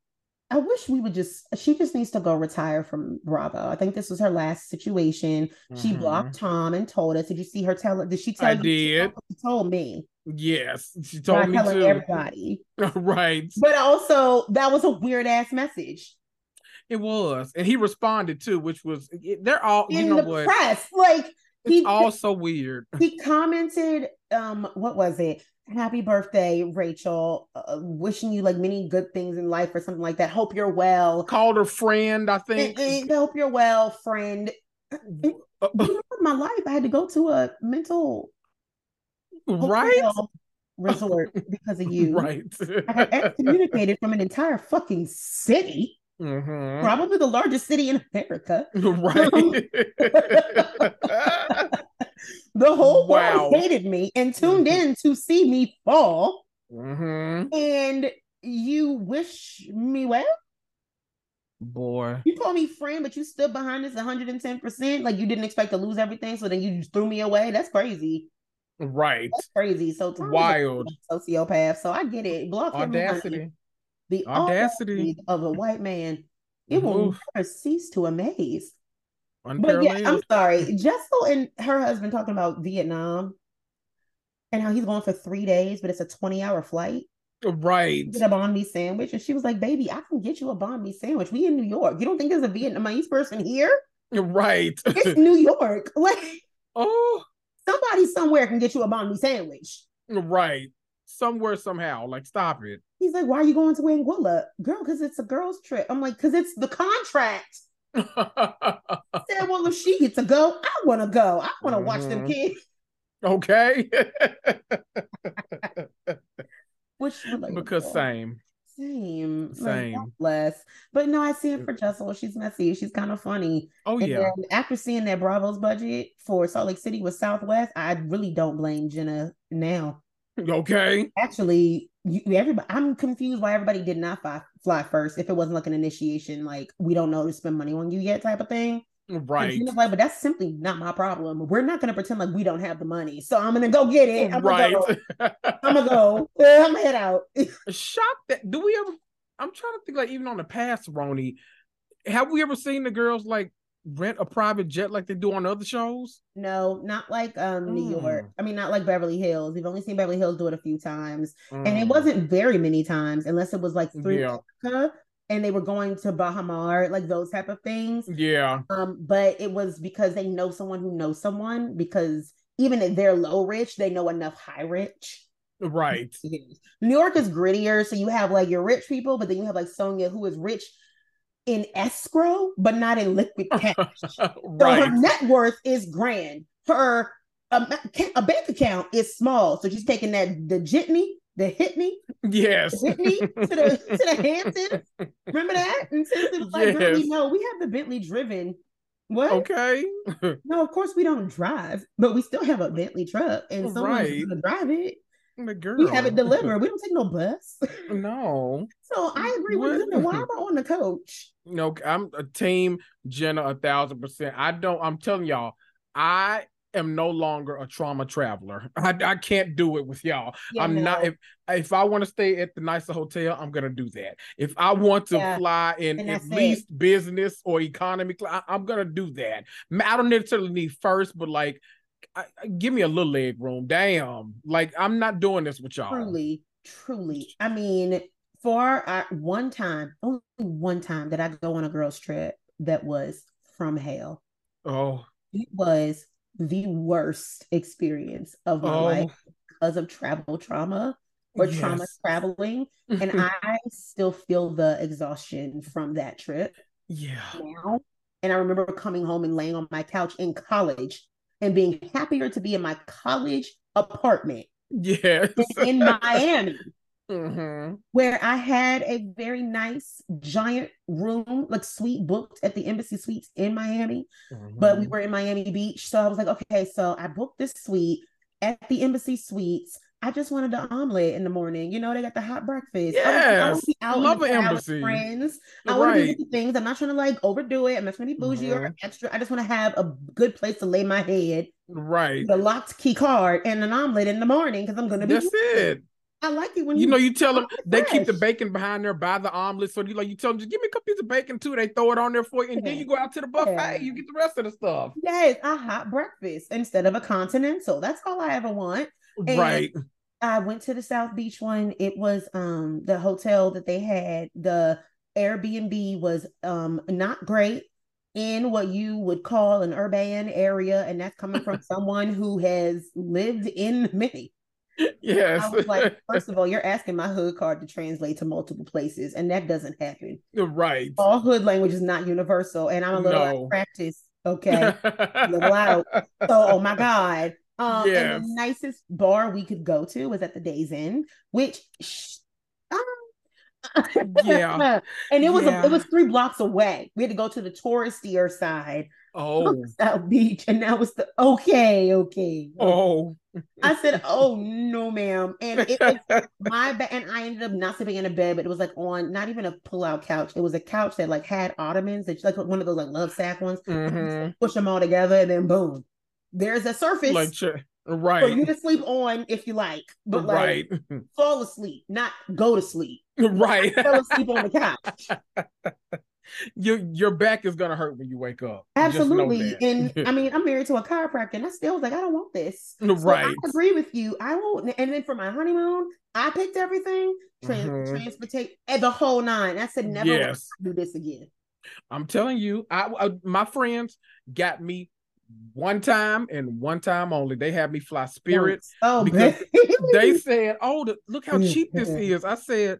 I wish we would just, she just needs to go retire from Bravo. I think this was her last situation. Mm-hmm. She blocked Tom and told us. Did you see her tell? Did she tell I you? did. She told me. Yes, she told me telling too. everybody. <laughs> right. But also, that was a weird ass message. It was, and he responded too, which was they're all in you know the what? press. Like it's he, all so weird. He commented, um, what was it? Happy birthday, Rachel. Uh, wishing you like many good things in life or something like that. Hope you're well. Called her friend, I think. And, and hope you're well, friend. Uh, my life, I had to go to a mental right resort because of <laughs> you. Right. I got excommunicated from an entire fucking city. Mm-hmm. Probably the largest city in America. Right. <laughs> the whole wow. world hated me and tuned mm-hmm. in to see me fall. Mm-hmm. And you wish me well? Boy. You call me friend, but you stood behind us 110%. Like you didn't expect to lose everything, so then you threw me away. That's crazy. Right. That's crazy. So wild sociopath. So I get it. Block audacity. The audacity of a white man. It will never cease to amaze. But yeah, I'm sorry. Jessel and her husband talking about Vietnam and how he's going for three days, but it's a 20 hour flight. Right. Get a banh mi sandwich. And she was like, baby, I can get you a banh mi sandwich. We in New York. You don't think there's a Vietnamese person here? Right. It's New York. <laughs> Like, oh, somebody somewhere can get you a mi sandwich. Right. Somewhere, somehow. Like, stop it. He's like, why are you going to Anguilla? Girl, because it's a girl's trip. I'm like, because it's the contract. <laughs> said, well, if she gets to go, I want to go. I want to mm-hmm. watch them mm-hmm. kids. Okay. <laughs> Which because same. Same. Same. Same. Like, bless. But no, I see it for Jessel. She's messy. She's kind of funny. Oh And yeah. after seeing that Bravo's budget for Salt Lake City with Southwest, I really don't blame Jenna now. Okay. Actually, you, everybody, I'm confused why everybody did not fly, fly first. If it wasn't like an initiation, like we don't know to spend money on you yet type of thing. Right. Like, but that's simply not my problem. We're not gonna pretend like we don't have the money. So I'm gonna go get it. I'm Right. gonna go. I'm gonna go. I'm gonna head out. <laughs> Shocked that do we ever I'm trying to think like even on the past, Roni, have we ever seen the girls like rent a private jet like they do on other shows? No, not like um New Mm. York. I mean, not like Beverly Hills. We've only seen Beverly Hills do it a few times, and it Mm. wasn't very many times, unless it was like through Yeah. Africa, and they were going to Baha Mar, like those type of things. Yeah. Um, but it was because they know someone who knows someone. Because even if they're low rich, they know enough high rich. Right. <laughs> New York is grittier, so you have like your rich people, but then you have like Sonja who is rich in escrow, but not in liquid <laughs> cash. So her net worth is grand. Her um, a bank account is small, so she's taking that the jitney, the hitney, Yes. the Whitney to the to the Hamptons. <laughs> Remember that? And since it was like, Yes. know we have the Bentley driven. What? Okay. <laughs> No, of course we don't drive, but we still have a Bentley truck, and someone's Right. gonna drive it. The girl. We have it delivered. We don't take no bus. <laughs> No. So I agree with you. Why am I on the coach? No, I'm a team Jenna a thousand percent. I don't. I'm telling y'all, I am no longer a trauma traveler. <laughs> I, I can't do it with y'all. Yeah, I'm not. If if I want to stay at the nicer hotel, I'm gonna do that. If I want to Yeah, fly in at that's it. least business or economy, I, am gonna do that. I don't necessarily need first, but like, I, I- give me a little leg room. Damn, like I'm not doing this with y'all. truly, truly. I mean, for uh, one time, only one time that I go on a girls' trip that was from hell. Oh, It was the worst experience of my Oh. life because of travel trauma or trauma traveling. And mm-hmm. I still feel the exhaustion from that trip yeah. now. And I remember coming home and laying on my couch in college and being happier to be in my college apartment Yes. in <laughs> Miami. Mhm. where I had a very nice giant room, like suite booked at the Embassy Suites in Miami, but we Mhm. were in Miami Beach. So I was like, okay, so I booked this suite at the Embassy Suites. I just wanted the omelet in the morning. You know, they got the hot breakfast. I was- I Yes. wanna be out in Love the an crowd with embassy. friends. I want to do things. I'm not trying to like overdo it. I'm not trying to be bougie or extra. I just want to have a good place to lay my head, Right. the locked key card, and an omelet in the morning because I'm gonna be. That's it. I like it when You know, you tell them they keep the bacon behind there by the omelet. So you like you tell them just give me a couple pieces of bacon too. They throw it on there for you, and then you go out to the buffet. Yeah. You get the rest of the stuff. Yes, a hot breakfast instead of a continental. That's all I ever want. And right. I went to the South Beach one. It was um the hotel that they had. The Airbnb was um not great in what you would call an urban area, and that's coming from <laughs> someone who has lived in many. Yes. I was like, <laughs> first of all, you're asking my hood card to translate to multiple places, and that doesn't happen. right. All hood language is not universal, and I'm a little out of practice. <laughs> Okay. little out. So, oh my God. Um, and the nicest bar we could go to was at the Days Inn, which, sh- um, <laughs> Yeah. and it was a, it was three blocks away. We had to go to the touristier side oh. South Beach, and that was the okay, okay. Oh. I said, oh <laughs> no, ma'am, and it was my bed, and I ended up not sleeping in a bed, but it was like on not even a pull-out couch. It was a couch that like had ottomans, that like one of those like love sack ones. Mhm. Push them all together, and then boom, there's a surface Like ch- for you to sleep on if you like, but like Right. <laughs> fall asleep, not go to sleep. right. Fall asleep on the couch. <laughs> your your back is gonna hurt when you wake up. Absolutely. And <laughs> I mean, I'm married to a chiropractor, and I still was like, I don't want this. So Right. I agree with you. I won't. And then for my honeymoon, I picked everything, trans- Mhm. transportation, the whole nine. I said, never Yes. do this again. I'm telling you, I, I my friends got me one time and one time only. They had me fly Spirit. Oh, because. <laughs> They said, "Oh, the, look how cheap this Mhm. is." I said,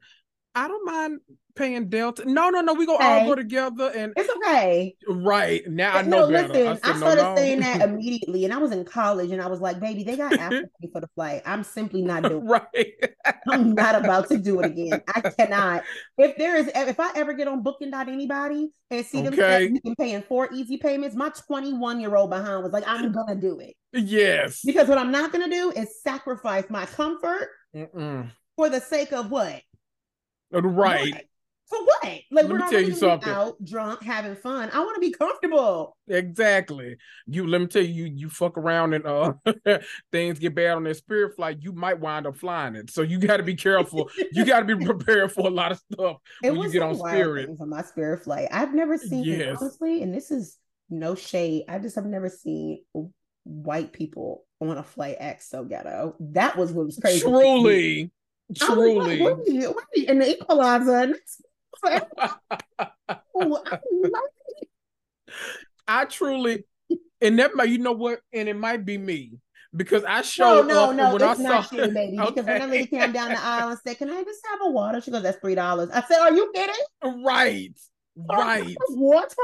I don't mind paying Delta. No, no, no. We go okay. all go together, and it's okay. Right now, I know no, better. Listen, I, I started no, saying that immediately, and I was in college, and I was like, "Baby, they got Apple Pay for the flight. I'm simply <laughs> not doing. right. I'm not about to do it again. I <laughs> cannot. If there is, if I ever get on Booking anybody and see them okay. you can pay in four easy payments, my 21 year old behind was like, I'm gonna do it. Yes. Because what I'm not gonna do is sacrifice my comfort Mm-mm. for the sake of what Right. What? For what? Like Let we're me tell you something. Out drunk, having fun. I want to be comfortable. Exactly. You let me tell you, you, fuck around and uh <laughs> things get bad on that spirit flight, you might wind up flying it. So you got to be careful. you got to be <laughs> prepared for a lot of stuff it when you get on spirit. For my spirit flight, I've never seen yes. it, honestly, and this is no shade. I just have never seen white people on a flight act so ghetto. That was what was crazy. Truly. Truly. Like, wait, wait, and the equalizer. <laughs> oh, I, I truly, and that might, you know what, and it might be me because I showed no, no, up no, when it's I not saw you, baby. <laughs> Okay. Because when that lady came down the aisle and said, "Can I just have a water?" She goes, "That's three dollars." I said, "Are you kidding?" Right, right. Water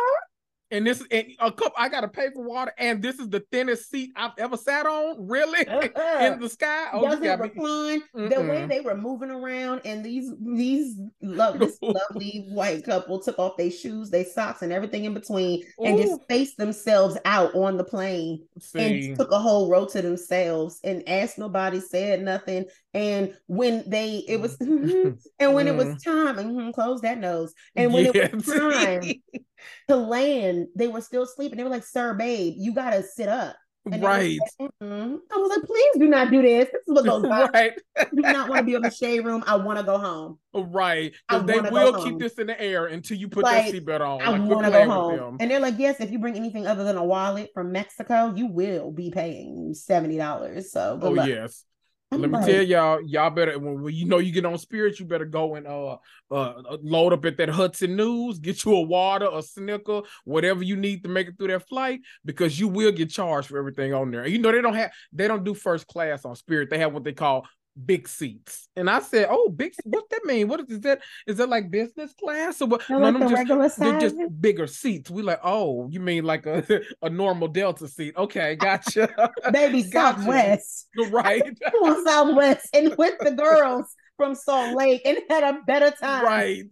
and this and a cup I gotta pay for water, and this is the thinnest seat I've ever sat on. Really, uh-uh. <laughs> in the sky. Oh, Doesn't recline. Me... The way they were moving around, and these these love this <laughs> lovely white couple took off their shoes, their socks, and everything in between, Ooh. and just spaced themselves out on the plane, See. and took a whole row to themselves, and asked nobody, said nothing. And when they, it was, <laughs> and when it was mm. time, mm-hmm, close that nose, and when it was time to land, they were still sleeping. They were like, "Sir, babe, you gotta sit up." And right. Was like, mm-hmm. I was like, please do not do this. This is what goes <laughs> on. Right. I do not want to be in the shade room. I want to go home. Right. Because they will keep this in the air until you put like, that seatbelt on. I like, want to go home. And they're like, yes, if you bring anything other than a wallet from Mexico, you will be paying $70. So oh, luck. yes. Let me tell y'all, y'all better when, when, you know you get on spirit, you better go and uh, uh load up at that Hudson News, <laughs> get you a water, a snicker, whatever you need to make it through that flight, because you will get charged for everything on there. You know they don't have they don't do first class on Spirit. They have what they call big seats. And I said, "Oh, big. What that mean? What is that? Is that like business class or what? No, like no, just, they're just bigger seats. We like, oh, you mean like a, <laughs> a normal Delta seat? Okay, gotcha. <laughs> Baby <laughs> gotcha. Southwest, right? Southwest, and with the girls from Salt Lake, and had a better time, right?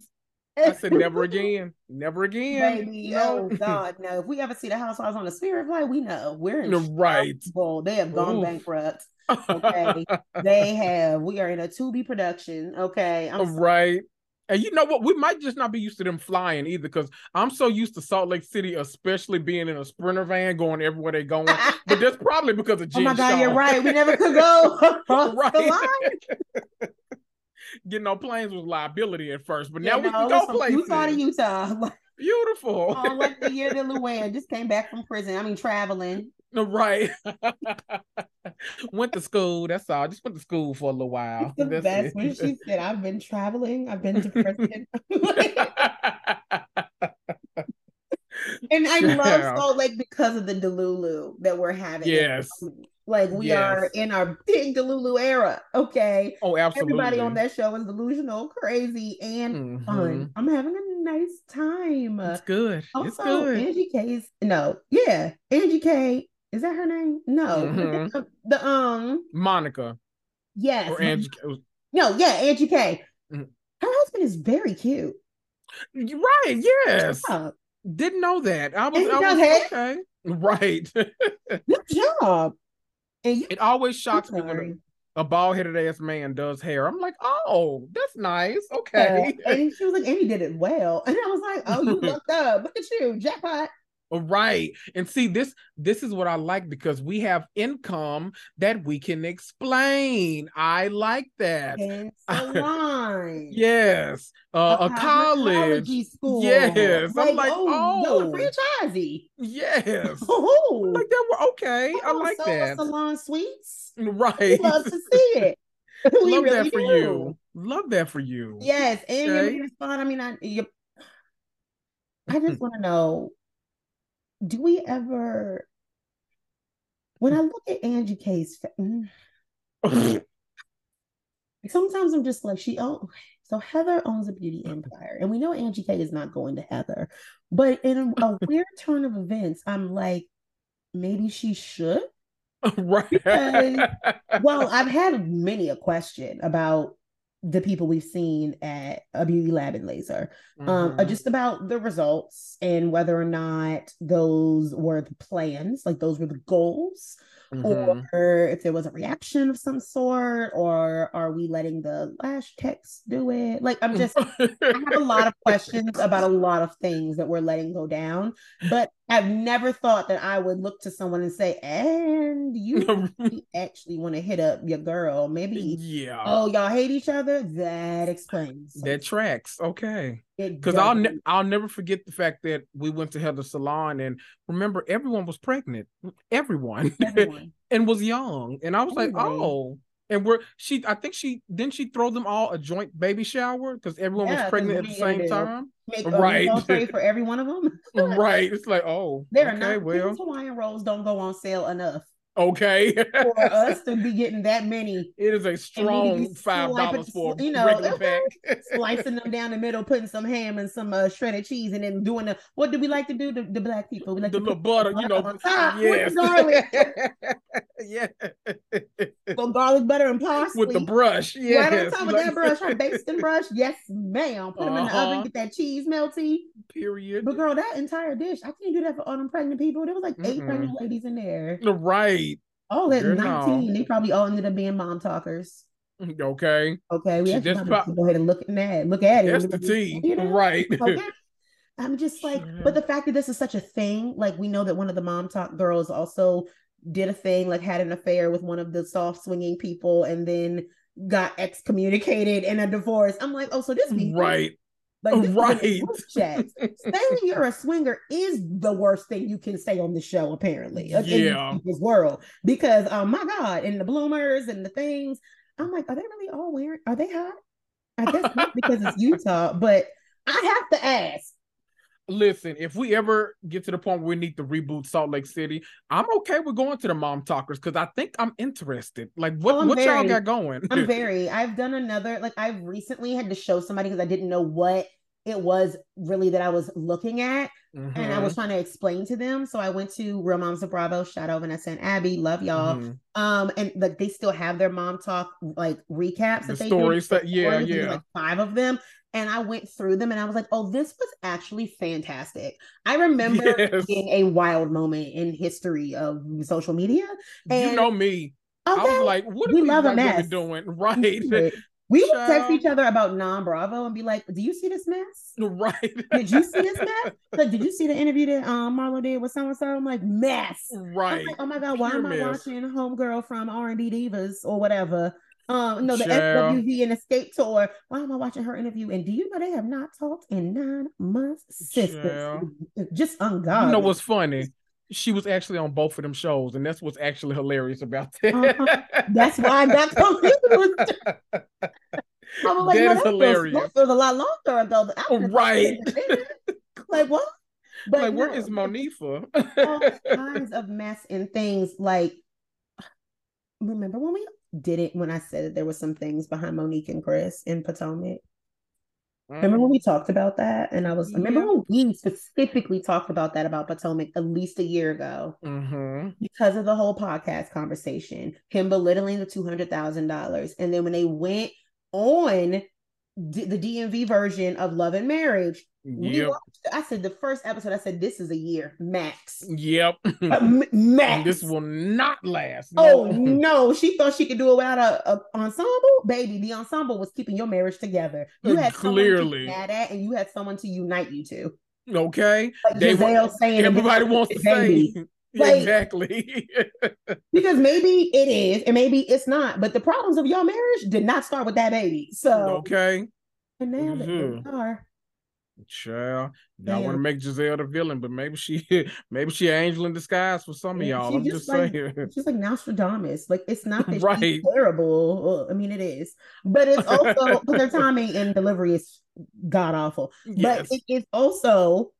I said, never again, never again. Baby, oh, no. oh God, no. If we ever see the housewives on a spirit flight, we know we're in right. Trouble. They have gone Oof. bankrupt. Okay, <laughs> they have. We are in a Tubi production. Okay, I'm right. And you know what? We might just not be used to them flying either, because I'm so used to Salt Lake City, especially being in a sprinter van going everywhere they're going. <laughs> but that's probably because of Jen Oh my God, Shah. you're right. We never could <laughs> go right. the line. Getting on planes was liability at first, but yeah, now no, we can go places. Utah to Utah. Beautiful. Oh, like the year that Luann just came back from prison. I mean, traveling. <laughs> Right. <laughs> went to school. That's all. Just went to school for a little while. It's the that's best it. when she said, "I've been traveling. I've been to <laughs> prison." and I love Salt Lake because of the Delulu that we're having. Yes. Like we yes. are in our big Delulu era. Okay. Oh, absolutely. Everybody on that show is delusional, crazy, and mm-hmm. fun. I'm having a nice time. It's good. Also, it's good. Angie K's no, yeah. Angie K is that her name? No. Mm-hmm. The, the, um Monica. Yes. Or Angie. No, yeah, Angie K. Mm-hmm. Her husband is very cute. Right. Yes. Yeah. Didn't know that. I was, I was okay. Right. <laughs> Good job. And You, it always shocks me when a, a bald headed ass man does hair. I'm like, oh, that's nice. Okay. Yeah. And she was like, and he did it well. <laughs> And I was like, oh, you <laughs> looked up. Look at you, jackpot. Right. And see this this is what I like because we have income that we can explain. I like that. <laughs> yes. Uh, a, a college school. Yes. Like, I'm like, oh, oh. franchisee. Yes. <laughs> Oh. like that were okay. Oh, I like that. Salon suites. Right. We love to see it. <laughs> we love really that for do. you. Love that for you. Yes. And okay. you respond. I mean, I you, I just want to know do we ever when I look at Angie K's mm, <laughs> sometimes I'm just like she oh So Heather owns a beauty empire, and we know Angie K is not going to Heather. But in a <laughs> weird turn of events, I'm like, maybe she should. <laughs> right. Because, well, I've had many a question about the people we've seen at a beauty lab and laser mm-hmm. um just about the results and whether or not those were the plans like those were the goals mm-hmm. or if there was a reaction of some sort, or are we letting the lash text do it? Like, I'm just, I have a lot of <laughs> questions about a lot of things that we're letting go down, but I've never thought that I would look to someone and say, and you <laughs> actually want to hit up your girl. Maybe, yeah. Oh, y'all hate each other? That explains. That tracks. Okay because I'll ne- I'll never forget the fact that we went to Heather's salon and remember everyone was pregnant, everyone, everyone. <laughs> and was young, and I was like, oh, and we're she I think she didn't she throw them all a joint baby shower because everyone yeah, was pregnant at the same time. Make right <laughs> for every one of them. right. It's like, <laughs> oh, there okay, are not well, Hawaiian rolls don't go on sale enough. Okay. for us to be getting that <laughs> many. It is a strong five dollars for you know, regular pack. slicing them down the middle, putting some ham and some uh, shredded cheese, and then doing the what do we like to do? The, the black people. We like the little butter, you know. Yeah. Some garlic butter and parsley. With the brush. Yeah, Right on top of that brush, her basting brush. Yes, ma'am. Put them uh-huh. in the oven, uh-huh. get that cheese melty. Period. But girl, that entire dish, I can't do that for all them pregnant people. There was like 8 mm pregnant ladies in there. Right. All at 19, they probably all ended up being MomTokers. Okay. Okay. We have to go ahead and look at that. Look at it. That's the tea. You know? Right. <laughs> Okay. I'm just like, but the fact that this is such a thing, like we know that one of the MomTok girls also did a thing, like had an affair with one of the soft swinging people, and then got excommunicated in a divorce. I'm like, oh, so this be right. Like right. Saying you're a swinger is the worst thing you can say on the show, apparently. Yeah. In this world. Because oh my God, and the bloomers and the things. I'm like, are they really all wearing are they hot? I guess not because it's Utah, but I have to ask. Listen, if we ever get to the point where we need to reboot Salt Lake City, I'm okay with going to the MomTokers because I think I'm interested. Like, what, oh, what very, y'all got going? I'm <laughs> very. I've done another. Like, I've recently had to show somebody because I didn't know what it was really that I was looking at. Mm-hmm. And I was mm-hmm. trying to explain to them. So I went to Real Moms of Bravo, shout out Vanessa and Abby, love y'all. Mm-hmm. Um, and like they still have their MomTok like recaps the that they stories that yeah, yeah, like five of them. And I went through them and I was like, oh, this was actually fantastic. I <laughs> remember yes. being a wild moment in history of social media. And you know me. Okay. I was like, what are we love a mess. doing? <laughs> Right. We would text each other about non Bravo and be like, "Do you see this mess? Right? did you see this mess? <laughs> Like, did you see the interview that um Marlo did with someone? So I'm like, mess. Right? Like, oh my god, why Pure am I mess. watching Homegirl from R and B Divas or whatever? Um, no, the Child. SWV and Xscape tour. Why am I watching her interview? And do you know they have not talked in nine months? Sisters, <laughs> just ungodly. You know what's funny? she was actually on both of them shows, and that's what's actually hilarious about that. Uh-huh. That's why I got <laughs> confused. I was like, that no, is that hilarious. Feels, that feels a lot longer ago. Right. like what? But like, no, where is Monifa? all kinds <laughs> of mess and things. Like, remember when we did it? When I said that there was some things behind Monique and Chris in Potomac. Remember when we talked about that? And I was yeah. remember when we specifically talked about that about Potomac at least a year ago mm-hmm. because of the whole podcast conversation, him belittling the two hundred thousand dollars, and then when they went on D- the DMV version of Love and Marriage, Yep. I said the first episode. I said this is a year max. Yep. uh, <laughs> max. This will not last. No. Oh <laughs> no, she thought she could do it without a, a, ensemble. Baby, the ensemble was keeping your marriage together. You had clearly mad at, and you had someone to unite you to. Okay. Like they Gizelle saying everybody wants to say. <laughs> Like, exactly. because maybe it is, and maybe it's not. But the problems of your marriage did not start with that baby. So okay. And now mm-hmm. they are. Child, y'all want to make Gizelle the villain, but maybe she, <laughs> maybe she an angel in disguise for some of y'all. I'm just, just like, saying, <laughs> she's like Nostradamus. Like it's not <laughs> that right. she's terrible. I mean, it is, but it's also their timing and delivery is god awful. Yes. But it is also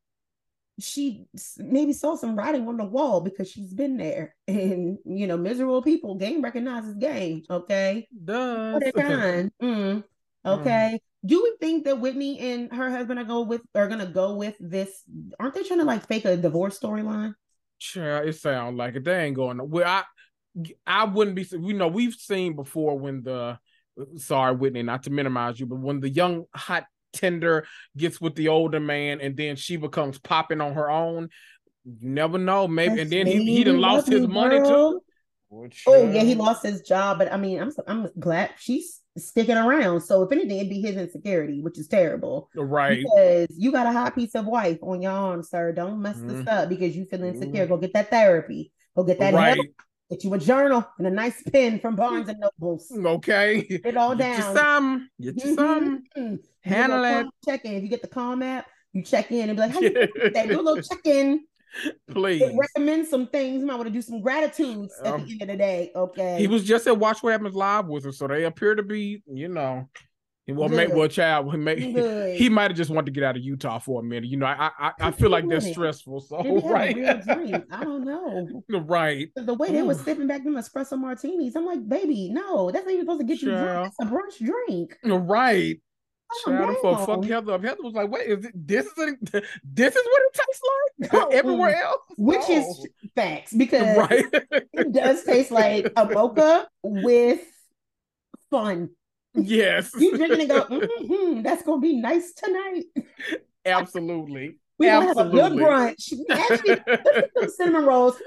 she maybe saw some writing on the wall because she's been there, and you know, miserable people. Game recognizes game. Okay, does mm, okay. Mm. Do we think that Whitney and her husband are go with are gonna go with this? Aren't they trying to like fake a divorce storyline? Sure, it sounds like it. They ain't going. Well, I I wouldn't be. You know, we've seen before when the sorry Whitney, not to minimize you, but when the young hot tender gets with the older man and then she becomes popping on her own. You never know, maybe. That's and then he he done lost his money too. Which, oh yeah, he lost his job, but I mean, I'm I'm glad she's sticking around. So if anything, it'd be his insecurity, which is terrible. Right. Because you got a hot piece of wife on your arm, sir. Don't mess mm-hmm. this up because you feel insecure. Mm-hmm. Go get that therapy. Go get that right. help. Get you a journal and a nice pen from Barnes and Nobles. Okay. Get it all down. Get you some. Get you some. Mm-hmm. Handle it. Check in. If you get the calm app, you check in and be like, "How you <laughs> Do a little check in. <laughs> Please recommend some things. You might want to do some gratitudes at um, the end of the day. Okay. He was just at Watch What Happens Live with her, so they appear to be, you know. Well, well, child, he, may, he <laughs> might have just wanted to get out of Utah for a minute. You know, I I, I feel like that's stressful. So right, <laughs> I don't know. right, the way they were sipping back them espresso martinis, I'm like, baby, no, that's not even supposed to get you drunk. That's a brunch drink. Right. Shout out for fuck Heather up. Heather was like, "Wait, is it, this is a, <laughs> this is what it tastes like no, everywhere else?" Which no. is facts because <laughs> right. it does taste like a mocha with fun. Yes, you drinking and go, mm-hmm, "That's gonna be nice tonight." Absolutely, we gonna have a good brunch. Actually, cinnamon rolls.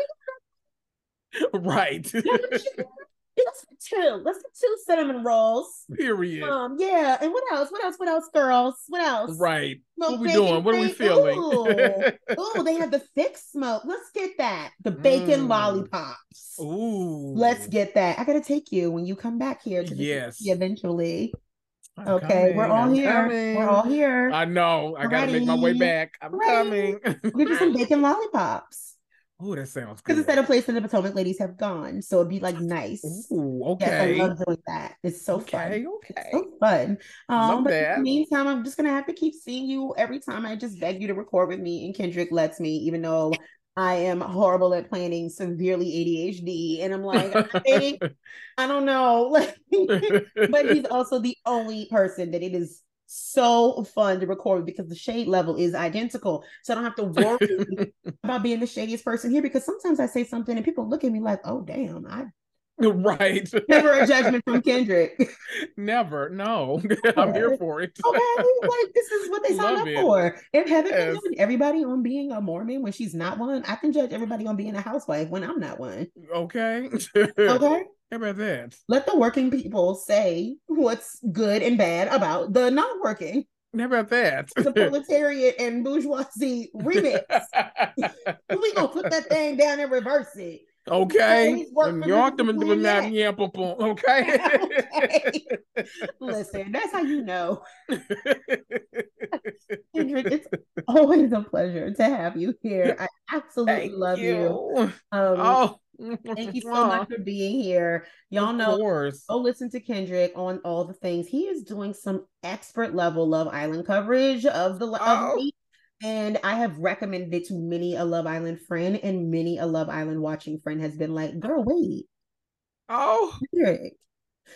<laughs> Right. Let's get two. Let's get two cinnamon rolls. Period. Um, yeah. And what else? What else? What else, girls? What else? Right. Smoke what are we doing? What are we feeling? Ooh, <laughs> they have the thick smoke. Let's get that. The bacon mm. lollipops. Ooh. Let's get that. I gotta take you when you come back here to yes. eventually. I'm okay, coming. we're all I'm here. Coming. We're all here. I know. I gotta make my way back. I'm Ready. coming. we get some <laughs> bacon lollipops. Oh, that sounds good. Because it's at a place that the Potomac ladies have gone, so it'd be like nice. Ooh, okay. Yes, I love doing that. It's so okay, fun. Okay, it's so fun. Um, love but that. in the meantime, I'm just gonna have to keep seeing you every time I just beg you to record with me, and Kendrick lets me, even though I am horrible at planning, severely ADHD, and I'm like, I, <laughs> I don't know, <laughs> but he's also the only person that it is so fun to record because the shade level is identical. So I don't have to worry <laughs> about being the shadiest person here because sometimes I say something and people look at me like, oh, damn, I. <laughs> Right. Never a judgment from Kendrick. <laughs> Never. No. <laughs> I'm here for it. okay. Like, this is what they signed up it. for. If Heather yes. can judge everybody on being a Mormon when she's not one, I can judge everybody on being a housewife when I'm not one. Okay. okay. How about that? Let the working people say what's good and bad about the not working. How about that? the proletariat and bourgeoisie remix. we gonna put that thing down and reverse it. Okay. York them into the yeah, Okay. okay. Listen, that's how you know. <laughs> Kendrick, it's always a pleasure to have you here. I absolutely Thank love you. you. Um, oh. Thank you <laughs> so much for being here. Y'all know, go listen to Kendrick on all the things. He is doing some expert level Love Island coverage of the, oh. of the and I have recommended it to many a Love Island friend, and many a Love Island watching friend has been like, "Girl, wait, oh,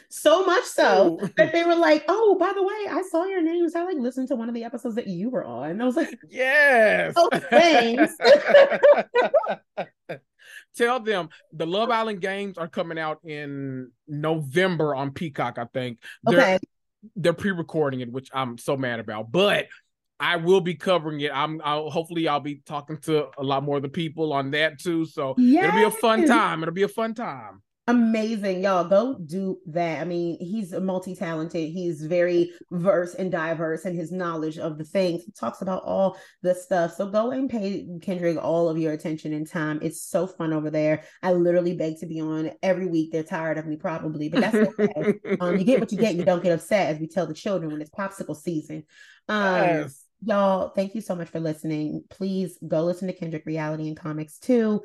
so much so that they were like, "Oh, by the way, I saw your names. I like listened to one of the episodes that you were on." And I was like, "Yes, oh, thanks." <laughs> Tell them the Love Island games are coming out in November on Peacock. I think. They're, okay. They're pre-recording it, which I'm so mad about, but I will be covering it. I'm I'll hopefully I'll be talking to a lot more of the people on that too. So yes. it'll be a fun time. It'll be a fun time. Amazing. Y'all go do that. I mean he's multi-talented. He's very verse and diverse in his knowledge of the things. He talks about all the stuff. So go and pay kendrick all of your attention and time. It's so fun over there. I literally beg to be on every week. They're tired of me probably but that's okay. Um, you get what you get you don't get upset as we tell the children when it's popsicle season. Um <laughs> yes. Y'all, thank you so much for listening. Please go listen to Kendrick Reality and Comics too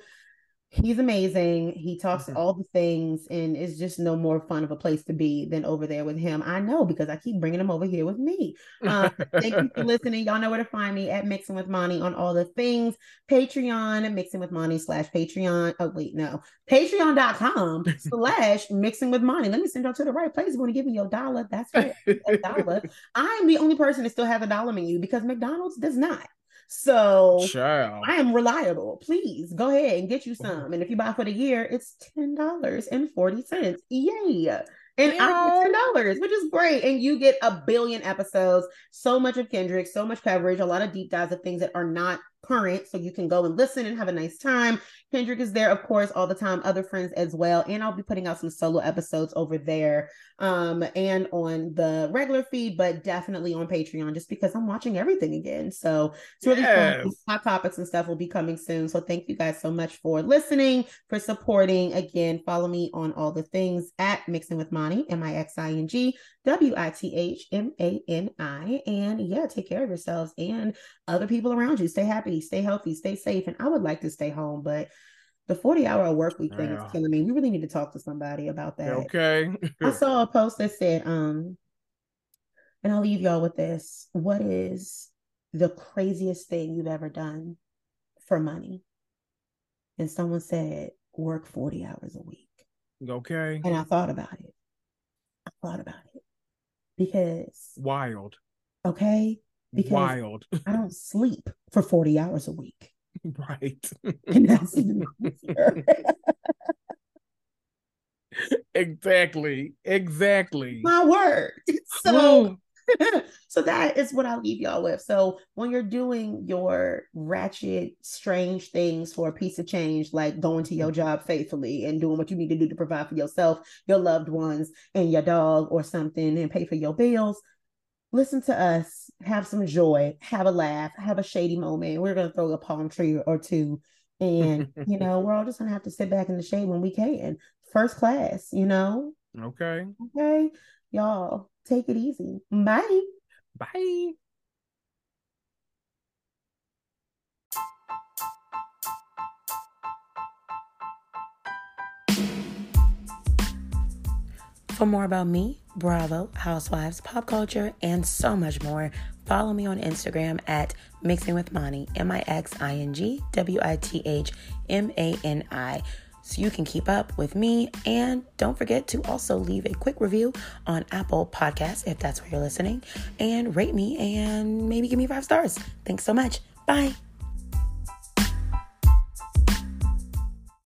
He's amazing. He talks mm-hmm. all the things, and it's just no more fun of a place to be than over there with him. I know because I keep bringing him over here with me. Uh, thank you for <laughs> listening. Y'all know where to find me at Mixing with Mani on all the things. Patreon, Mixing with Mani slash Patreon. Oh, wait, no. Patreon.com slash Mixing with Mani. Let me send y'all to the right place. You want to give me your dollar? That's right. A dollar. <laughs> I'm the only person that still has a dollar menu because McDonald's does not. So Child. I am reliable. Please go ahead and get you oh. some. And if you buy for the year, it's ten dollars and forty cents. Yay! And yeah. I get ten dollars, which is great. And you get a billion episodes, so much of Kendrick, so much coverage, a lot of deep dives of things that are not current, so you can go and listen and have a nice time. Kendrick is there, of course, all the time, other friends as well. And I'll be putting out some solo episodes over there um, and on the regular feed, but definitely on Patreon just because I'm watching everything again. So it's really yes. fun. Hot topics and stuff will be coming soon. So thank you guys so much for listening, for supporting. Again, follow me on all the things at Mixing with Mani, M I X I N G W I T H M A N I. And yeah, take care of yourselves and other people around you. Stay happy, stay healthy, stay safe. And I would like to stay home, but the 40 hour work week thing yeah. is killing me. We really need to talk to somebody about that. Okay. I <laughs> saw a post that said, um, and I'll leave y'all with this. What is the craziest thing you've ever done for money? And someone said, work 40 hours a week. Okay. And I thought about it. I thought about it because wild. Okay. Because wild. <laughs> I don't sleep for 40 hours a week. Right. <laughs> And that's even <laughs> exactly. Exactly. My word. So <laughs> so that is what I'll leave y'all with. So when you're doing your ratchet, strange things for a piece of change, like going to your job faithfully and doing what you need to do to provide for yourself, your loved ones, and your dog or something, and pay for your bills, listen to us, have some joy, have a laugh, have a shady moment. We're gonna throw a palm tree or two. And <laughs> you know, we're all just gonna have to sit back in the shade when we can. First class, you know. Okay. Okay. Y'all take it easy. Bye. Bye. For more about me, Bravo, Housewives, pop culture, and so much more, follow me on Instagram at Mixing with Mani, M I X I N G W I T H M A N I, so you can keep up with me. And don't forget to also leave a quick review on Apple Podcasts if that's where you're listening, and rate me and maybe give me five stars. Thanks so much. Bye.